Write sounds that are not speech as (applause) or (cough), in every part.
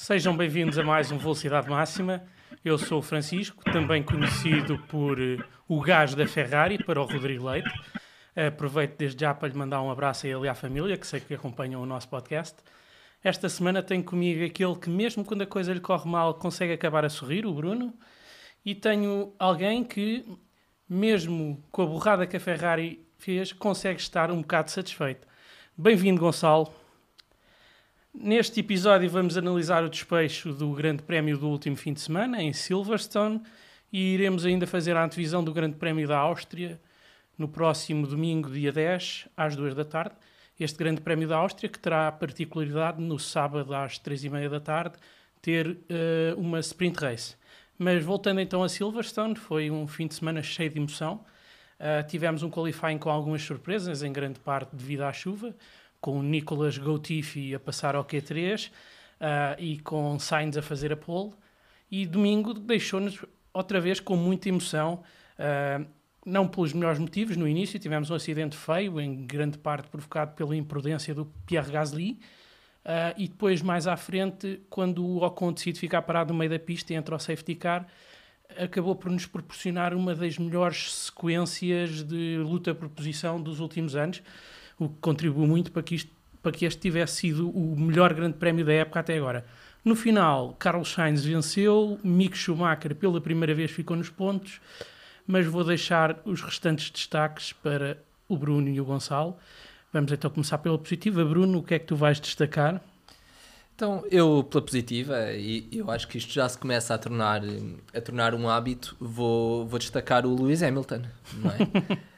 Sejam bem-vindos a mais um Velocidade Máxima. Eu sou o Francisco, também conhecido por uh, o gajo da Ferrari, para o Rodrigo Leite. Aproveito desde já para lhe mandar um abraço a ele e à família, que sei que acompanham o nosso podcast. Esta semana tenho comigo aquele que, mesmo quando a coisa lhe corre mal, consegue acabar a sorrir, o Bruno. E tenho alguém que, mesmo com a borrada que a Ferrari fez, consegue estar um bocado satisfeito. Bem-vindo, Gonçalo. Neste episódio vamos analisar o despecho do Grande Prémio do último fim de semana, em Silverstone, e iremos ainda fazer a antevisão do Grande Prémio da Áustria no próximo domingo, dia 10, às 2 da tarde. Este Grande Prémio da Áustria, que terá a particularidade, no sábado às 3 e meia da tarde, ter uh, uma sprint race. Mas voltando então a Silverstone, foi um fim de semana cheio de emoção. Uh, tivemos um qualifying com algumas surpresas, em grande parte devido à chuva com o Nicolas Gautifi a passar ao Q3 uh, e com Sainz a fazer a pole. E domingo deixou-nos outra vez com muita emoção, uh, não pelos melhores motivos. No início tivemos um acidente feio, em grande parte provocado pela imprudência do Pierre Gasly. Uh, e depois, mais à frente, quando o Ocon decide ficar parado no meio da pista e entra ao safety car, acabou por nos proporcionar uma das melhores sequências de luta por posição dos últimos anos o que contribuiu muito para que, isto, para que este tivesse sido o melhor grande prémio da época até agora. No final, Carlos Sainz venceu, Mick Schumacher pela primeira vez ficou nos pontos, mas vou deixar os restantes destaques para o Bruno e o Gonçalo. Vamos então começar pela positiva. Bruno, o que é que tu vais destacar? Então, eu pela positiva, e eu acho que isto já se começa a tornar, a tornar um hábito, vou, vou destacar o Lewis Hamilton, não é? (laughs)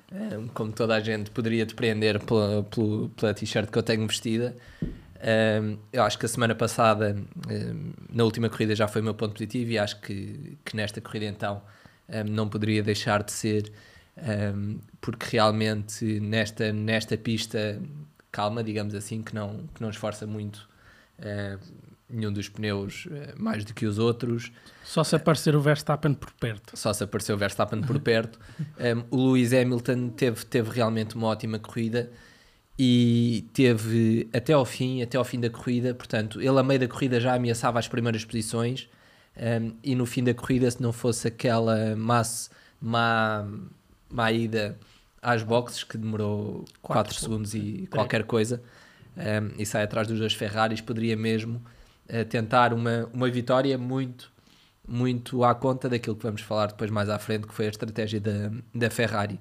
como toda a gente poderia depreender pela, pela, pela t-shirt que eu tenho vestida. Um, eu acho que a semana passada, um, na última corrida, já foi o meu ponto positivo e acho que, que nesta corrida então um, não poderia deixar de ser, porque realmente nesta, nesta pista calma, digamos assim, que não, que não esforça muito nenhum dos pneus eh, mais do que os outros. Só se aparecer o Verstappen por perto. Só se aparecer o Verstappen por perto. Um, (laughs) o Lewis Hamilton teve, teve realmente uma ótima corrida e teve até ao fim, até ao fim da corrida, portanto, ele a meio da corrida já ameaçava as primeiras posições um, e no fim da corrida, se não fosse aquela massa, má, má ida às boxes que demorou 4 segundos e qualquer coisa um, e sai atrás dos dois Ferraris, poderia mesmo a tentar uma, uma vitória muito, muito à conta daquilo que vamos falar depois mais à frente, que foi a estratégia da, da Ferrari.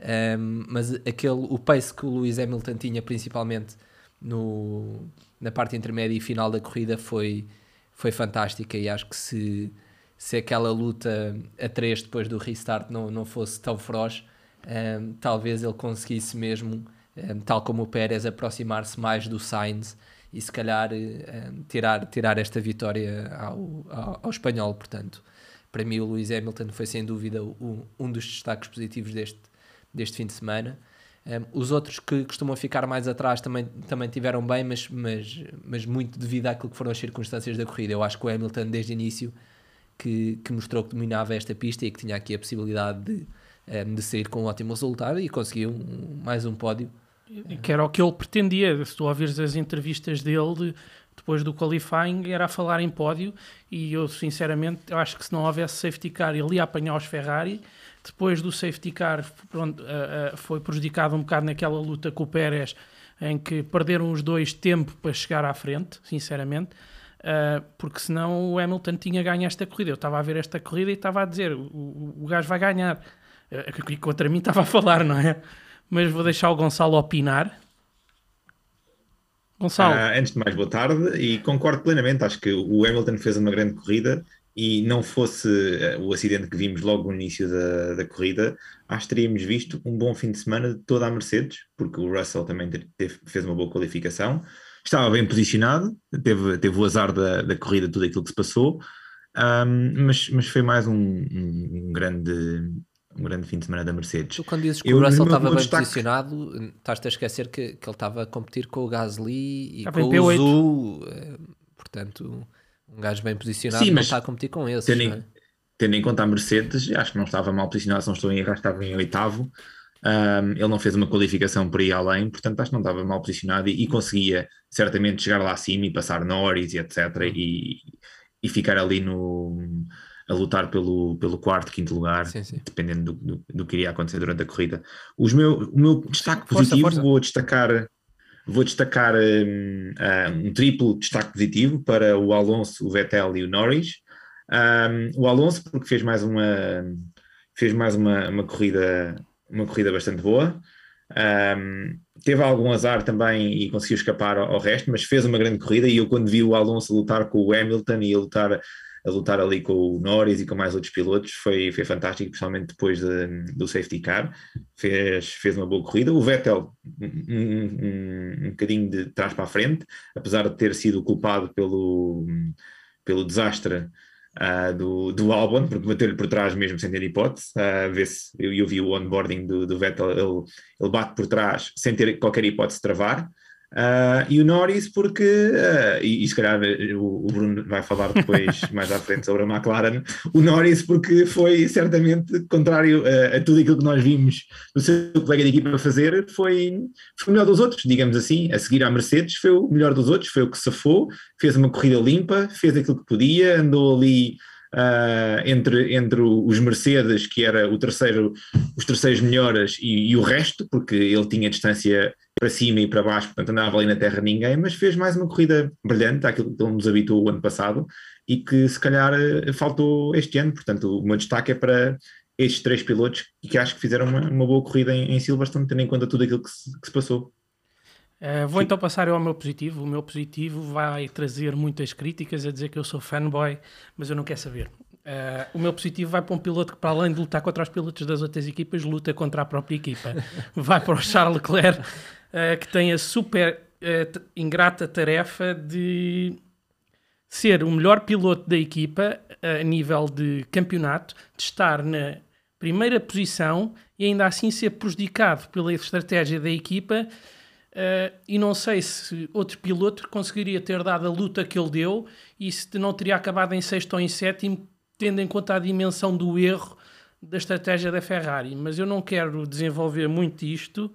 Um, mas aquele, o pace que o Lewis Hamilton tinha, principalmente no, na parte intermédia e final da corrida, foi, foi fantástica. E acho que se, se aquela luta a três depois do restart não, não fosse tão feroz, um, talvez ele conseguisse mesmo, um, tal como o Pérez, aproximar-se mais do Sainz e se calhar uh, tirar, tirar esta vitória ao, ao, ao, espanhol. Portanto, para mim, o Lewis Hamilton foi sem dúvida o, um dos destaques positivos deste, deste fim de semana. Um, ehm, os outros que costumam ficar mais atrás também, também tiveram bem, mas, mas, mas muito devido àquilo que foram as circunstâncias da corrida. Eu acho que o Hamilton, desde o início, que, que mostrou que dominava esta pista e que tinha aqui a possibilidade de, um, ehm, de sair com um ótimo resultado e conseguiu um, mais um pódio que era o que ele pretendia. Se tu ouvires as entrevistas dele de, depois do qualifying, era a falar em pódio. E eu, sinceramente, eu acho que se não houvesse safety car, ele ia apanhar os Ferrari. Depois do safety car, pronto, uh, uh, foi prejudicado um bocado naquela luta com o Pérez, em que perderam os dois tempo para chegar à frente, sinceramente. Uh, porque senão o Hamilton tinha ganho esta corrida. Eu estava a ver esta corrida e estava a dizer: o, o, o gajo vai ganhar. Uh, contra mim estava a falar, não é? Mas vou deixar o Gonçalo opinar. Gonçalo. Ah, antes de mais, boa tarde e concordo plenamente. Acho que o Hamilton fez uma grande corrida e não fosse uh, o acidente que vimos logo no início da, da corrida, acho que teríamos visto um bom fim de semana de toda a Mercedes, porque o Russell também teve, fez uma boa qualificação, estava bem posicionado, teve, teve o azar da, da corrida, tudo aquilo que se passou, um, mas, mas foi mais um, um, um grande um grande fim de semana da Mercedes. Tu, quando dizes que eu, o Russell estava bem destaque... posicionado, estás-te a esquecer que, que ele estava a competir com o Gasly e com o Zhu, eh, portanto, um gajo bem posicionado Sim, não está a competir com esse. Tendo, é? tendo, em conta a Mercedes, acho que não estava mal posicionado, se não estou em errar, estava em oitavo. Um, ele não fez uma qualificação por aí além, portanto acho que não estava mal posicionado e, e conseguia certamente chegar lá acima e passar Norris e etc. E, e ficar ali no, a lutar pelo, pelo quarto, quinto lugar, sim, sim. dependendo do, do, do, que iria acontecer durante a corrida. Os meu, o meu destaque positivo, força, vou destacar, vou destacar um, um, triplo destaque positivo para o Alonso, o Vettel e o Norris. Um, o Alonso, porque fez mais uma, fez mais uma, uma, corrida, uma corrida bastante boa. Um, teve algum azar também e conseguiu escapar ao, ao, resto, mas fez uma grande corrida. E eu, quando vi o Alonso lutar com o Hamilton e lutar a lutar ali com o Norris e com mais outros pilotos, foi, foi fantástico, principalmente depois de, do safety car, fez, fez uma boa corrida. O Vettel, um, um, um bocadinho de trás para a frente, apesar de ter sido culpado pelo, pelo desastre Uh, do, do Albon, porque bateu-lhe por trás mesmo sem ter hipótese. Uh, vê -se, eu, eu vi o onboarding do, do Vettel, ele, ele bate por trás sem ter qualquer hipótese de travar. Uh, e o Norris, porque, uh, e, e, se calhar o, o, Bruno vai falar depois, (laughs) mais à frente, sobre a McLaren, o Norris, porque foi certamente contrário a, a tudo aquilo que nós vimos o seu colega de equipa fazer, foi, foi o melhor dos outros, digamos assim, a seguir à Mercedes, foi o melhor dos outros, foi o que safou, fez uma corrida limpa, fez aquilo que podia, andou ali. Uh, entre, entre os Mercedes, que era o terceiro, os terceiros melhores, e, e o resto, porque ele tinha distância para cima e para baixo, portanto andava ali na terra ninguém, mas fez mais uma corrida brilhante, aquilo que ele nos habituou o ano passado e que se calhar eh, faltou este ano, portanto o meu destaque é para estes três pilotos que acho que fizeram uma, uma boa corrida em, em Silverstone, tendo em conta tudo aquilo que se, que se passou. Uh, vou Sim. então passar ao meu positivo. O meu positivo vai trazer muitas críticas a dizer que eu sou fanboy, mas eu não quero saber. Uh, o meu positivo vai para um piloto que, para além de lutar contra os pilotos das outras equipas, luta contra a própria equipa. (laughs) vai para o Charles Leclerc, uh, que tem a super uh, ingrata tarefa de ser o melhor piloto da equipa a nível de campeonato, de estar na primeira posição e ainda assim ser prejudicado pela estratégia da equipa. Uh, e não sei se outro piloto conseguiria ter dado a luta que ele deu e se não teria acabado em sexto ou em sétimo, tendo em conta a dimensão do erro da estratégia da Ferrari. Mas eu não quero desenvolver muito isto,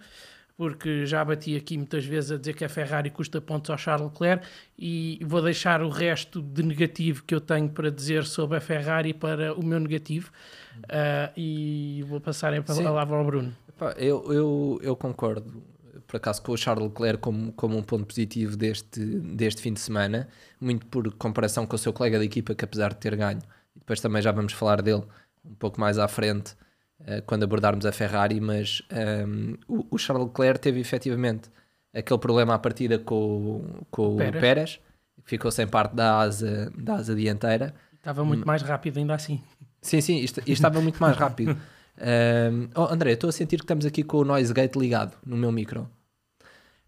porque já bati aqui muitas vezes a dizer que a Ferrari custa pontos ao Charles Leclerc e vou deixar o resto de negativo que eu tenho para dizer sobre a Ferrari para o meu negativo uh, e vou passar a palavra ao Bruno. Eu, eu, eu concordo por acaso com o Charles Leclerc como, como um ponto positivo deste, deste fim de semana, muito por comparação com o seu colega de equipa que apesar de ter ganho, e depois também já vamos falar dele um pouco mais à frente, uh, quando abordarmos a Ferrari, mas um, ehm, o, o, Charles Leclerc teve efetivamente aquele problema à partida com, com Pérez. o Pérez, que ficou sem parte da asa, da asa dianteira. Estava muito hum. mais rápido ainda assim. Sim, sim, isto, isto estava muito mais rápido. Um, (laughs) ehm, oh, André, estou a sentir que estamos aqui com o noise gate ligado no meu micro.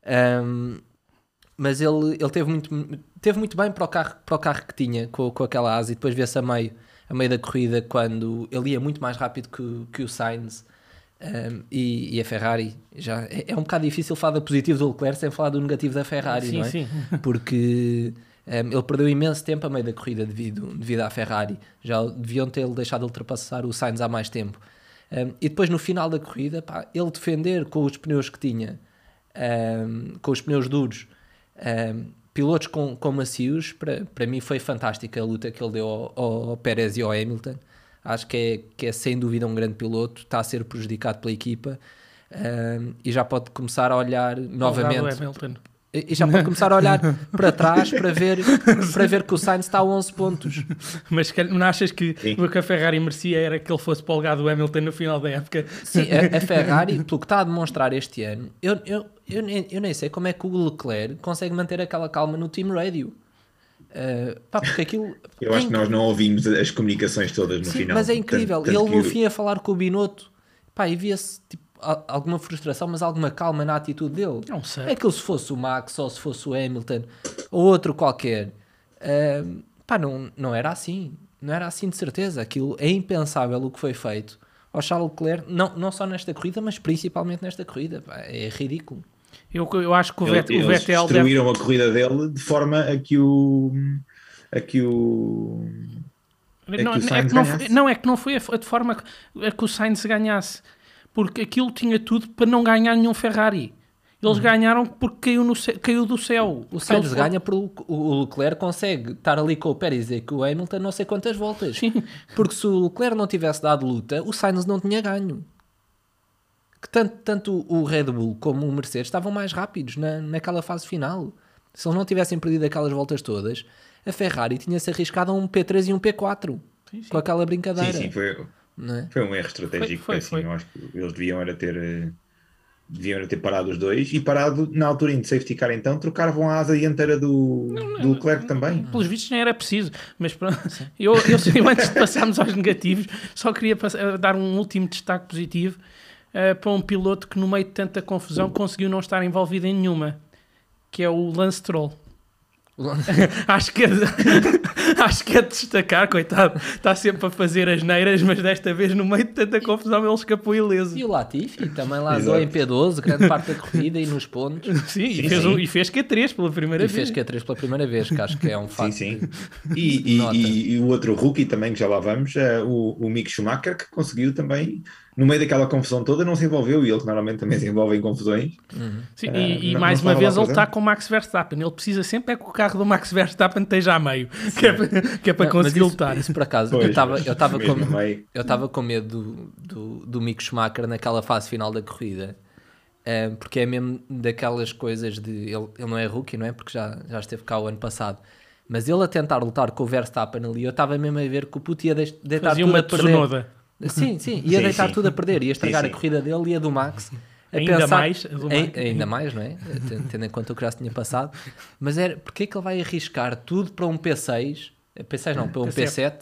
Um, ehm, mas ele, ele teve, muito, teve muito bem para o carro, para o carro que tinha, com, com aquela asa, e depois vê-se a meio a meio da corrida quando ele ia muito mais rápido que, que o Sainz um, e, e, a Ferrari já é, é, um bocado difícil falar da positivo do Leclerc sem falar do negativo da Ferrari, sim, não é? Sim. (laughs) Porque um, ele perdeu imenso tempo a meio da corrida devido, devido à Ferrari. Já deviam ter deixado de ultrapassar o Sainz há mais tempo. Um, e depois no final da corrida, pá, ele defender com os pneus que tinha, com os pneus duros, pilotos com, com macios, para, para mim foi fantástica a luta que ele deu ao, ao Pérez e ao Hamilton. Acho que é, que é sem dúvida um grande piloto, está a ser prejudicado pela equipa um, e já pode começar a olhar novamente. Hamilton e já pode começar a olhar para trás para ver, (laughs) para ver que o Sainz está a 11 pontos. Mas não achas que Sim. o que a Ferrari merecia era que ele fosse polgado o Hamilton no final da época? Sim, a, a, (laughs) Ferrari, pelo que está a demonstrar este ano, eu, eu, eu, nem, eu nem sei como é que o Leclerc consegue manter aquela calma no Team Radio. Uh, pá, porque aquilo, eu acho que nós não ouvimos as comunicações todas no Sim, final. Mas é incrível. Tanto, tanto ele no fim a falar com o Binotto, pá, e via-se tipo, alguma frustração, mas alguma calma na atitude dele. Não sei. É que se fosse o Max ou se fosse o Hamilton ou outro qualquer, uh, pá, não, não era assim. Não era assim de certeza. Aquilo é impensável o que foi feito ao Charles Leclerc, não, não só nesta corrida, mas principalmente nesta corrida. Pá, é ridículo. Eu, eu acho que o, Ele, Vettel. destruíram deve... a corrida dele de forma a que o. A que o não, é que não, não, é que não foi de forma a que o Sainz ganhasse porque aquilo tinha tudo para não ganhar nenhum Ferrari. Eles ganharam porque caiu, no ce- caiu do céu. Uhum. O Sainz foi- ganha porque o- Leclerc consegue estar ali com o Pérez e com o Hamilton não sei quantas voltas. Sim. Porque se o Leclerc não tivesse dado luta, o Sainz não tinha ganho. Que tanto, tanto o Red Bull como o Mercedes estavam mais rápidos na, naquela fase final. Se eles não tivessem perdido aquelas voltas todas, a Ferrari tinha-se arriscado a um P3 e um P4 Sim, sim. com aquela Sim, brincadeira. sim, foi, não é? foi um erro estratégico. Foi- foi- assim, foi. Eu acho que eles deviam era ter. eh, Deviam era ter parado os dois e parado na altura em de safety car então trocavam a asa dianteira do, do Leclerc também. Pelos vistos nem era preciso, mas pronto, eu, eu, eu antes de passarmos aos negativos, só queria pass- eh, dar um último destaque positivo eh, para um piloto que no meio de tanta confusão conseguiu não estar envolvido em nenhuma, que é o Lance Stroll. acho, que é (laughs) acho que é de destacar, coitado, está sempre a fazer as neiras, mas desta vez no meio de tanta confusão ele escapou ileso. E o Latifi também lá andou em Exato. P12, grande parte da corrida e nos pontos. (laughs) Sim, e, Sim, fez sim. um- e fez Q3 pela primeira E vez. fez Q3 pela primeira vez, que acho que é um Sim, facto. sim. (laughs) E, e- e- e o outro rookie também, que já lá vamos, é o, o Mick Schumacher, que conseguiu também, no meio daquela confusão toda, não se envolveu, e ele que normalmente também se envolve em confusões. Sim, Ah, e, e não- mais não uma vez ele está com o Max Verstappen. Ele precisa sempre é que o carro do Max Verstappen esteja a meio, que é, para- que é para Não, conseguir isso- lutar. Isso por acaso, eu Pois, estava eu estava com, a meio. eu estava com medo do, do, do Mick Schumacher naquela fase final da corrida, eh, porque é mesmo daquelas coisas de. Ele, ele não é rookie, não é? Porque já, já esteve cá o ano passado. Mas ele a tentar lutar com o Verstappen ali, eu estava mesmo a ver que o puto ia deitar Fazia tudo uma a perder. tesonoda. Sim, sim, ia Sim, deitar sim. tudo a perder, ia estragar Sim, a corrida dele e a do Max. a Ainda pensar- mais a do ainda mais, não é? Tendo- em conta o que já se tinha passado. Mas era, porque é que ele vai arriscar tudo para um P6? eh, P6 não, para um P7. P7.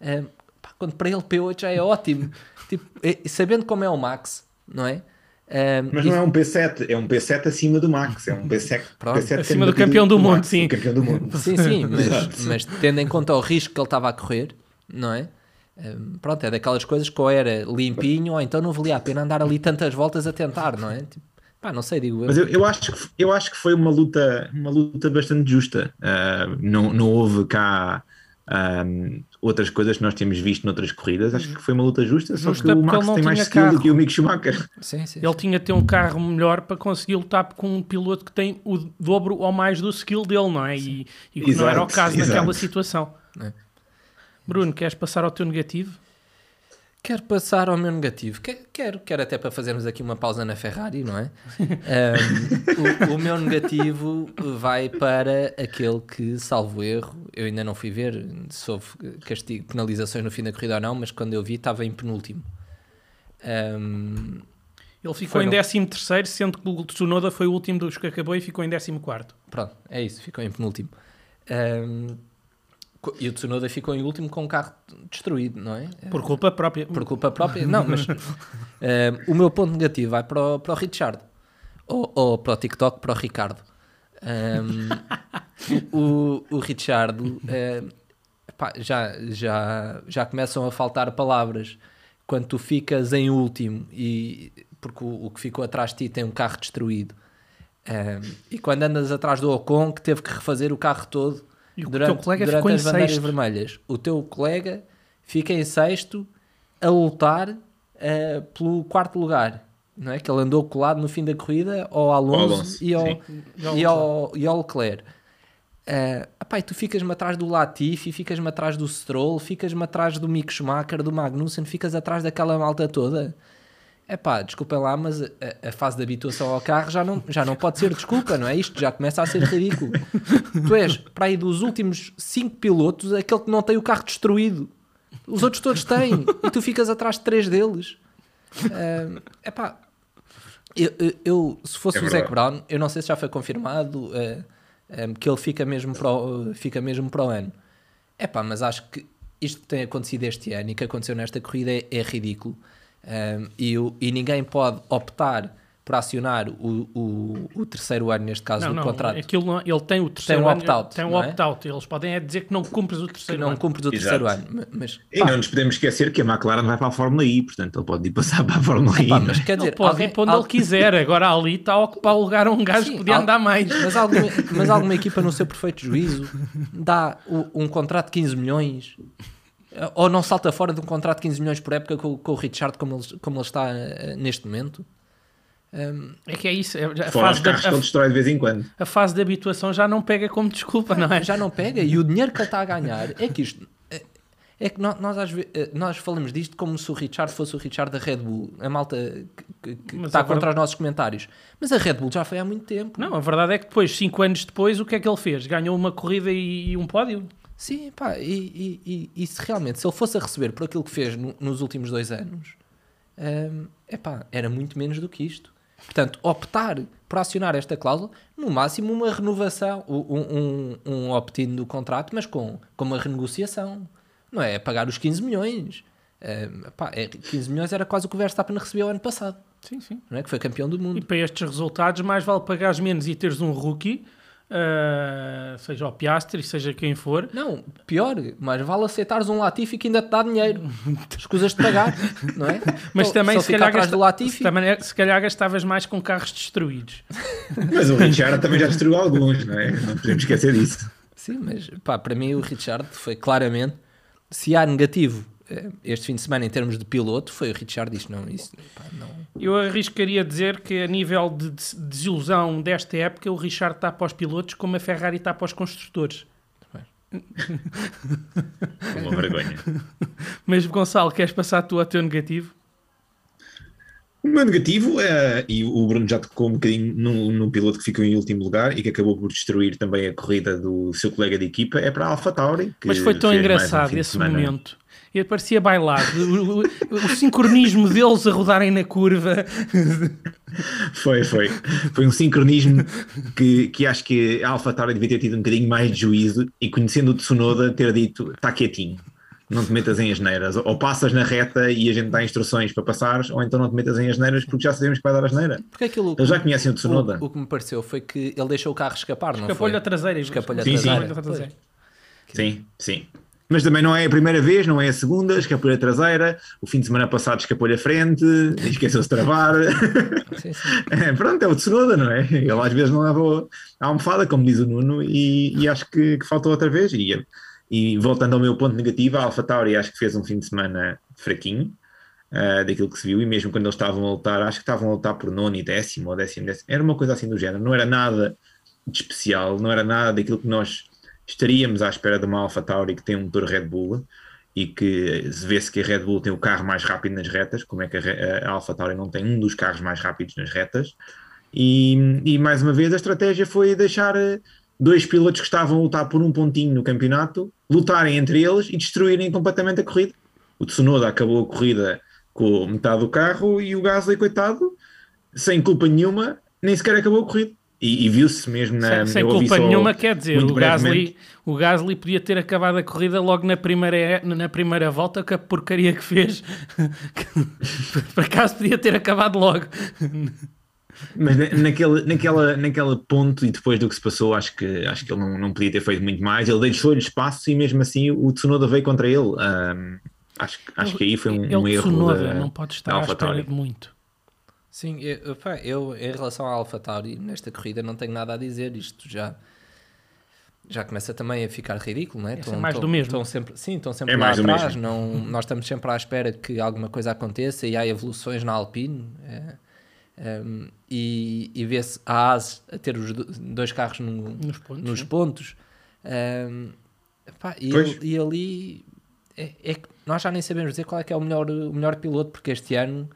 eh, pá, quando para ele P8 já é ótimo. (laughs) tipo, sabendo como é o Max, não é? Eh, Mas e- não é um P7, é um P7 acima do Max, é um P7, (laughs) Pronto. P7 Acima do campeão do mundo, Max, sim. do campeão do mundo. Sim, sim, (laughs) mas, mas tendo em conta o risco que ele estava a correr, não é? Hum, pronto, é daquelas coisas que ou era limpinho ou então não valia a pena andar ali tantas voltas a tentar, não é? Tipo, pá, não sei, digo eu. Mas eu, eu acho que, eu acho que foi uma luta, uma luta bastante justa. Ah, não, não houve cá ahm, outras coisas que nós temos visto noutras corridas. Acho que foi uma luta justa, só Justa que o Max tem mais skill carro. do que o Mick Schumacher. Sim, sim. Ele tinha de ter um carro melhor para conseguir lutar com um piloto que tem o dobro ou mais do skill dele, não é? E, e que não era o Exato, caso naquela exato. situação. É. Bruno, queres passar ao teu negativo? Quero passar ao meu negativo. Que- Quero, quero até para fazermos aqui uma pausa na Ferrari, não é? (laughs) Um, o, o meu negativo vai para aquele que, salvo erro, eu ainda não fui ver se houve castigo, penalizações no fim da corrida ou não, mas quando eu vi estava em penúltimo. Um, Ele ficou Foi, em não? 13 terceiro, sendo que o Tsunoda foi o último dos que acabou e ficou em 14 quarto. pronto, é isso, ficou em penúltimo. Um, e o Tsunoda ficou em último com o carro destruído, não é? Por culpa própria. por culpa própria. Não, mas (laughs) eh, o meu ponto negativo vai para o, para o Richard ou, ou para o TikTok, para o Ricardo. Um, o, o Richard eh, pá, já, já, já começam a faltar palavras quando tu ficas em último e porque o, o que ficou atrás de ti tem um carro destruído. Um, e quando andas atrás do Ocon, que teve que refazer o carro todo E o durante, teu colega durante ficou em as bandeiras sexto. vermelhas, o teu colega fica em sexto a lutar eh, pelo quarto lugar. Não é? Que ele andou colado no fim da corrida ao Alonso, Alonso, e, ao, e, ao, e ao Leclerc. Eh, epá, e tu ficas-me atrás do Latifi, ficas-me atrás do Stroll, ficas-me atrás do Mick Schumacher, do Magnussen, ficas atrás daquela malta toda. É pá, desculpem lá, mas a, a fase de habituação ao carro já não, já não pode ser desculpa, não é? Isto já começa a ser ridículo. tu és, para aí dos últimos 5 pilotos, aquele que não tem o carro destruído. Os outros todos têm. E tu ficas atrás de três deles. É pá, eu, eu- eu, se fosse É o Zac. Brown, eu não sei se já foi confirmado eh, eh, que ele fica mesmo para o, fica mesmo para o ano. É pá, mas acho que isto que tem acontecido este ano e que aconteceu nesta corrida é, é ridículo. Um, e, e ninguém pode optar por acionar o, o, o terceiro ano, neste caso, Não, do não, contrato, aquilo não- ele tem o terceiro um ano- opt-out, Tem um é? opt-out. Eles podem é dizer que não cumpres o que terceiro não ano. cumpres o Exato. terceiro ano. Ma- Mas, E pá, não nos podemos esquecer que a McLaren vai para a Fórmula I, portanto ele pode ir passar para a Fórmula I. pá, não é? mas quer Ele dizer, pode alguém- ir para onde ele quiser. Agora ali está a ocupar o lugar a um gajo Sim, que podia al- andar mais. Mas alguma, mas alguma equipa no seu perfeito juízo dá o- um contrato de 15 milhões Ou não salta fora de um contrato de 15 milhões por época com, com o Richard, como ele, como ele está uh, neste momento? Um, é que é isso. A Fora fase os carros de, a, que ele destrói de vez em quando. A fase de habituação já não pega como desculpa, não é? Já não pega. E o dinheiro que ele está a ganhar é que isto. É, é que nós, nós, vezes, eh, nós falamos disto como se o Richard fosse o Richard da Red Bull. A malta que, que está contra verdade... os nossos comentários. Mas a Red Bull já foi há muito tempo. Não, a verdade é que depois, 5 anos depois, o que é que ele fez? Ganhou uma corrida e, e um pódio? Sim, pá, e, e, e, e, se realmente, se ele fosse a receber por aquilo que fez no, nos últimos dois anos, um, epá, era muito menos do que isto. Portanto, optar por acionar esta cláusula, no máximo uma renovação, um, um, um opt-in do contrato, mas com, com uma renegociação. Não é pagar os 15 milhões. Um, pá, é, 15 milhões era quase o que o Verstappen recebeu ano passado. Sim, sim. Não é? Que foi campeão do mundo. E para estes resultados, mais vale pagares menos e teres um rookie Uh, seja o Piastri, seja quem for. Não, pior, mas vale aceitares um Latifi que ainda te dá dinheiro. (laughs) Escusas de pagar, não é? Mas então, também, se calhar, gasta... Latifi... também é, se calhar gastavas mais com carros destruídos. (laughs) Mas o Richard também já destruiu alguns, não é? Não podemos esquecer disso. Sim, mas pá, para mim o Richard foi claramente, se há negativo este fim de semana em termos de piloto foi o Richard disse não, isso pá, não. Eu arriscaria dizer que a nível de desilusão desta época o Richard está para os pilotos como a Ferrari está para os construtores. (laughs) Uma vergonha. (laughs) Mas Gonçalo, queres passar tu ao teu negativo? O meu negativo é, e o Bruno já tocou um bocadinho no, no, piloto que ficou em último lugar e que acabou por destruir também a corrida do seu colega de equipa, é para a Alpha Tauri. Mas foi tão engraçado um esse momento e parecia bailar. O, o, o, sincronismo deles a rodarem na curva. Foi, foi. Foi um sincronismo que, que acho que a AlphaTauri devia ter tido um bocadinho mais de juízo e conhecendo o Tsunoda ter dito, está quietinho. Não te metas em asneiras. Ou passas na reta e a gente dá instruções para passares, ou então não te metas em asneiras porque já sabemos que vai dar asneira. Porque aquilo, Eles já conhecem o Tsunoda. O, o, que me pareceu foi que ele deixou o carro escapar, não Escapou-lhe a traseira. Escapou-lhe a traseira. Sim, sim. sim. Mas também não é a primeira vez, não é a segunda, escapou-lhe a traseira, o fim de semana passado escapou-lhe a frente, (laughs) esqueceu-se de travar. Sim, sim. É, pronto, é o Tsunoda, não é? Ele às vezes não leva a almofada, como diz o Nuno, e, e acho que, que, faltou outra vez. E, e voltando ao meu ponto negativo, a AlphaTauri acho que fez um fim de semana fraquinho, uh, daquilo que se viu, e mesmo quando eles estavam a lutar, acho que estavam a lutar por nono e décimo, ou décimo, décimo, era uma coisa assim do género, não era nada de especial, não era nada daquilo que nós estaríamos à espera de uma Alpha Tauri que tem um motor Red Bull e que vê-se que a Red Bull tem o carro mais rápido nas retas, como é que a, a Alpha Tauri não tem um dos carros mais rápidos nas retas. E, e, mais uma vez a estratégia foi deixar eh, dois pilotos que estavam a lutar por um pontinho no campeonato lutarem entre eles e destruírem completamente a corrida. O Tsunoda acabou a corrida com metade do carro e o Gasly, coitado, sem culpa nenhuma, nem sequer acabou a corrida. E, e viu-se mesmo na. Sem, sem culpa nenhuma, quer dizer, o Gasly, o Gasly podia ter acabado a corrida logo na primeira, na primeira volta, com a porcaria que fez. (laughs) Por acaso podia ter acabado logo. Mas naquele, naquela, naquela ponto e depois do que se passou, acho que, acho que ele não, não podia ter feito muito mais. Ele deixou-lhe espaço e mesmo assim o Tsunoda veio contra ele. Um, acho, acho que aí foi um, um erro. Tsunoda da, não pode estar à espera de muito. Sim, eu, pá, eu em relação à AlphaTauri nesta corrida não tenho nada a dizer. Isto já já começa também a ficar ridículo, não é? Estão, é mais do mesmo. Estão sempre, sim, estão sempre é lá atrás. Não, nós estamos sempre à espera que alguma coisa aconteça e há evoluções na Alpine. É, é, e, e vê-se a AS a ter os dois carros no, nos pontos. Nos pontos. Pá, e, e, ali é, é, que nós já nem sabemos dizer qual é que é o melhor, o melhor piloto, porque este ano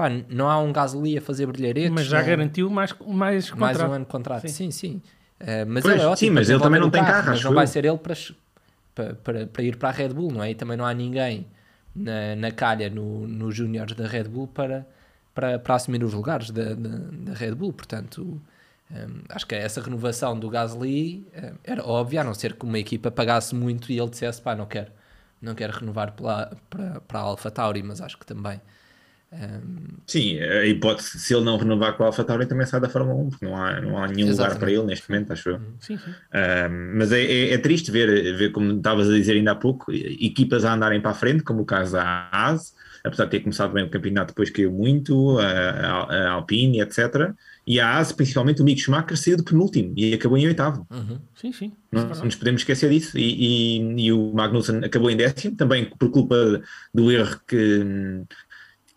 Pá, não há um Gasly a fazer brilharetes. Mas já não... garantiu mais, mais, mais um ano de contrato. Sim, sim. sim. Uh, mas pois, ele é ótimo. Sim, mas ele também não tem carro. Mas não vai ser ele para, para, para, ir para a Red Bull, não é? E também não há ninguém na, na calha no, nos júniores da Red Bull para, para, para assumir os lugares da, da, da Red Bull. Portanto, um, acho que essa renovação do Gasly um, era óbvia, a não ser que uma equipa pagasse muito e ele dissesse, pá, não quero, não quero renovar para, para, para a Alpha Tauri, mas acho que também um... Sim, a hipótese, se ele não renovar com a AlphaTauri também sai da Fórmula 1, porque não há, não há nenhum Exatamente. lugar para ele neste momento, acho eu. Uhum. Sim, sim. Um, mas é, é, é, triste ver, ver, como estavas a dizer ainda há pouco, equipas a andarem para a frente, como o caso da AS, apesar de ter começado bem o campeonato, depois caiu muito, a, a, a Alpine, etc. E a AS, principalmente o Mick Schumacher, saiu de penúltimo e acabou em oitavo. Uhum. Sim, sim. Não, não nos podemos esquecer disso. E, e, e, o Magnussen acabou em décimo, também por culpa do erro que,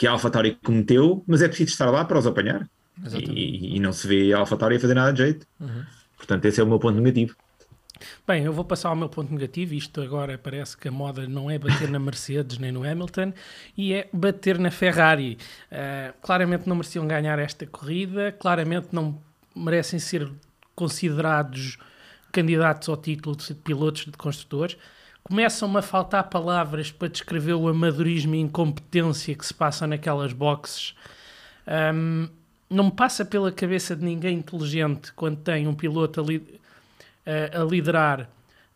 que a AlphaTauri cometeu, mas é preciso estar lá para os apanhar. E, e, não se vê a AlphaTauri a fazer nada de jeito. Uhum. Portanto, esse é o meu ponto negativo. Bem, eu vou passar ao meu ponto negativo. Isto agora parece que a moda não é bater na Mercedes nem no Hamilton e é bater na Ferrari. Uh, claramente não mereciam ganhar esta corrida, claramente não merecem ser considerados candidatos ao título de pilotos de construtores. Começam-me a faltar palavras para descrever o amadorismo e incompetência que se passa naquelas boxes. Um, não me passa pela cabeça de ninguém inteligente quando tem um piloto ali a, a liderar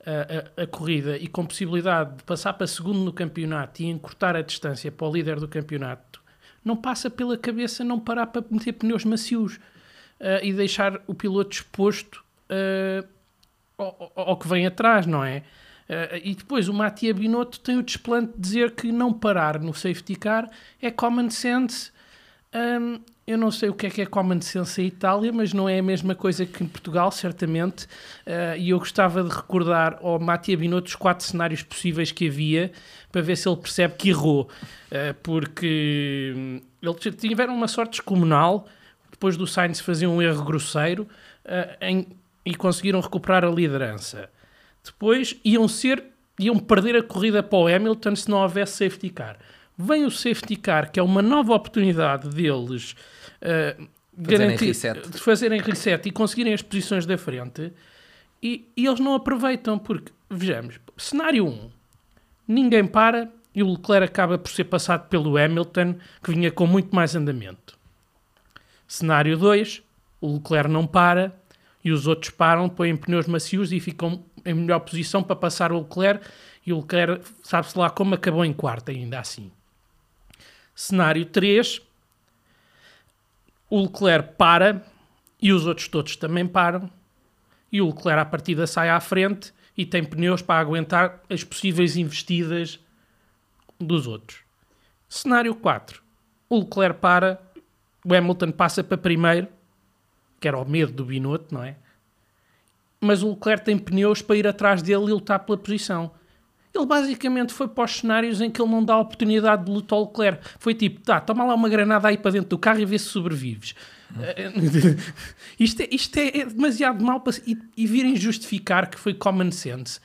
a, a, a, corrida e com possibilidade de passar para segundo no campeonato e encurtar a distância para o líder do campeonato, não passa pela cabeça não parar para meter pneus macios uh, e deixar o piloto exposto uh, ao, ao, que vem atrás, não é? Uh, e depois o Mattia Binotto tem o desplante de dizer que não parar no safety car é common sense. Um, eu não sei o que é que é common sense em Itália, mas não é a mesma coisa que em Portugal, certamente. Uh, e eu gostava de recordar ao Mattia Binotto os quatro cenários possíveis que havia para ver se ele percebe que errou. Uh, porque hum, eles tiveram uma sorte descomunal depois do Sainz fazer um erro grosseiro em, e conseguiram recuperar a liderança. Depois iam ser iam perder a corrida para o Hamilton se não houvesse safety car. Vem o safety car, que é uma nova oportunidade deles uh, garantir, de fazerem reset e conseguirem as posições da frente e, e, eles não aproveitam porque, vejamos, cenário 1, ninguém para e o Leclerc acaba por ser passado pelo Hamilton que vinha com muito mais andamento. Cenário 2, o Leclerc não para e os outros param, põem pneus macios e ficam em melhor posição para passar o Leclerc e o Leclerc sabe-se lá como acabou em quarto ainda assim. Cenário 3, o Leclerc para e os outros todos também param. E o Leclerc, à partida, sai à frente e tem pneus para aguentar as possíveis investidas dos outros. Cenário 4. O Leclerc para, o Hamilton passa para primeiro, que era o medo do Binotto, não é? Mas o Leclerc tem pneus para ir atrás dele e lutar pela posição. Ele basicamente foi para os cenários em que ele não dá a oportunidade de lutar ao Leclerc. Foi tipo, tá, toma lá uma granada aí para dentro do carro e vê se sobrevives. (laughs) isto, é, isto é, é, demasiado mal para, e, e virem justificar que foi common sense.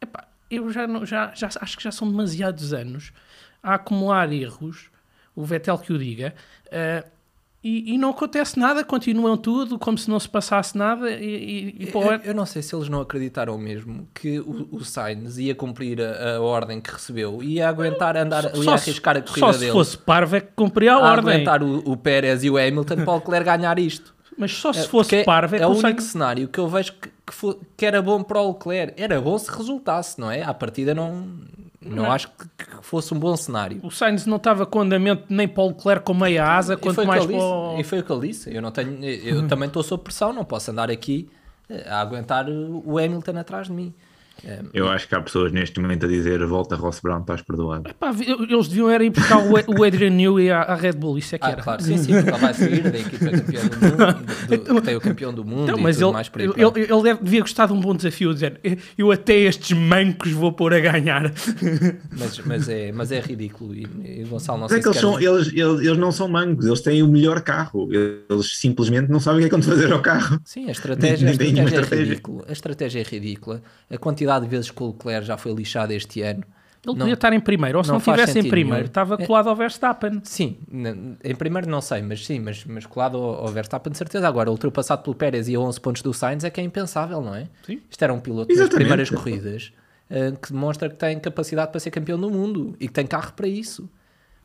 Epá, eu já, não, já, já acho que já são demasiados anos a acumular erros, o Vettel que o diga, uh, e, e, não acontece nada, continuam tudo como se não se passasse nada. E, e, e eu, eu, não sei se eles não acreditaram mesmo que o, o Sainz ia cumprir a, a ordem que recebeu e ia aguentar andar ali a arriscar a corrida só dele. Só se fosse parvo é que cumpria a, a ordem. aguentar o, o Pérez e o Hamilton para o Leclerc ganhar isto. Mas só se é, fosse é, parvo é, é o único cenário que eu vejo que, que, que, era bom para o Leclerc. Era bom se resultasse, não é? À partida não, não, não acho que, que, fosse um bom cenário. O Sainz não estava com andamento nem para o Leclerc com meia asa, quanto mais para o... E foi o que ele disse. Eu, não tenho, eu uhum. também estou sob pressão, não posso andar aqui eh, a aguentar o Hamilton atrás de mim. Eu acho que há pessoas neste momento a dizer volta Ross Brown, estás perdoado. Epá, eles deviam era ir buscar o Adrian Newey à Red Bull, isso é que ah, era. Claro, sim, sim, porque ele vai seguir da equipa campeã do mundo, do, então, que tem o campeão do mundo então, mas ele, mais por aí. Ele, ele, ele deve, devia gostar de um bom desafio, dizer eu até estes mancos vou pôr a ganhar. (laughs) Mas, mas, é, mas é ridículo e, e Gonçalo não sei é que eles, são, eles, eles, eles, não são mancos, eles têm o melhor carro, eles simplesmente não sabem o que é que fazer ao carro. Sim, a estratégia, a estratégia, é ridícula. A estratégia é ridícula. A quantidade de vezes que o Leclerc já foi lixado este ano. Ele não, podia estar em primeiro, ou se não, não estivesse em primeiro, nenhum. estava é- colado ao Verstappen. Sim, em primeiro não sei, mas sim, mas, mas colado ao, Verstappen de certeza. Agora, ultrapassado pelo Pérez e a 11 pontos do Sainz é que é impensável, não é? Sim. Isto era um piloto Exatamente. das primeiras corridas uh, que demonstra que tem capacidade para ser campeão do mundo e que tem carro para isso.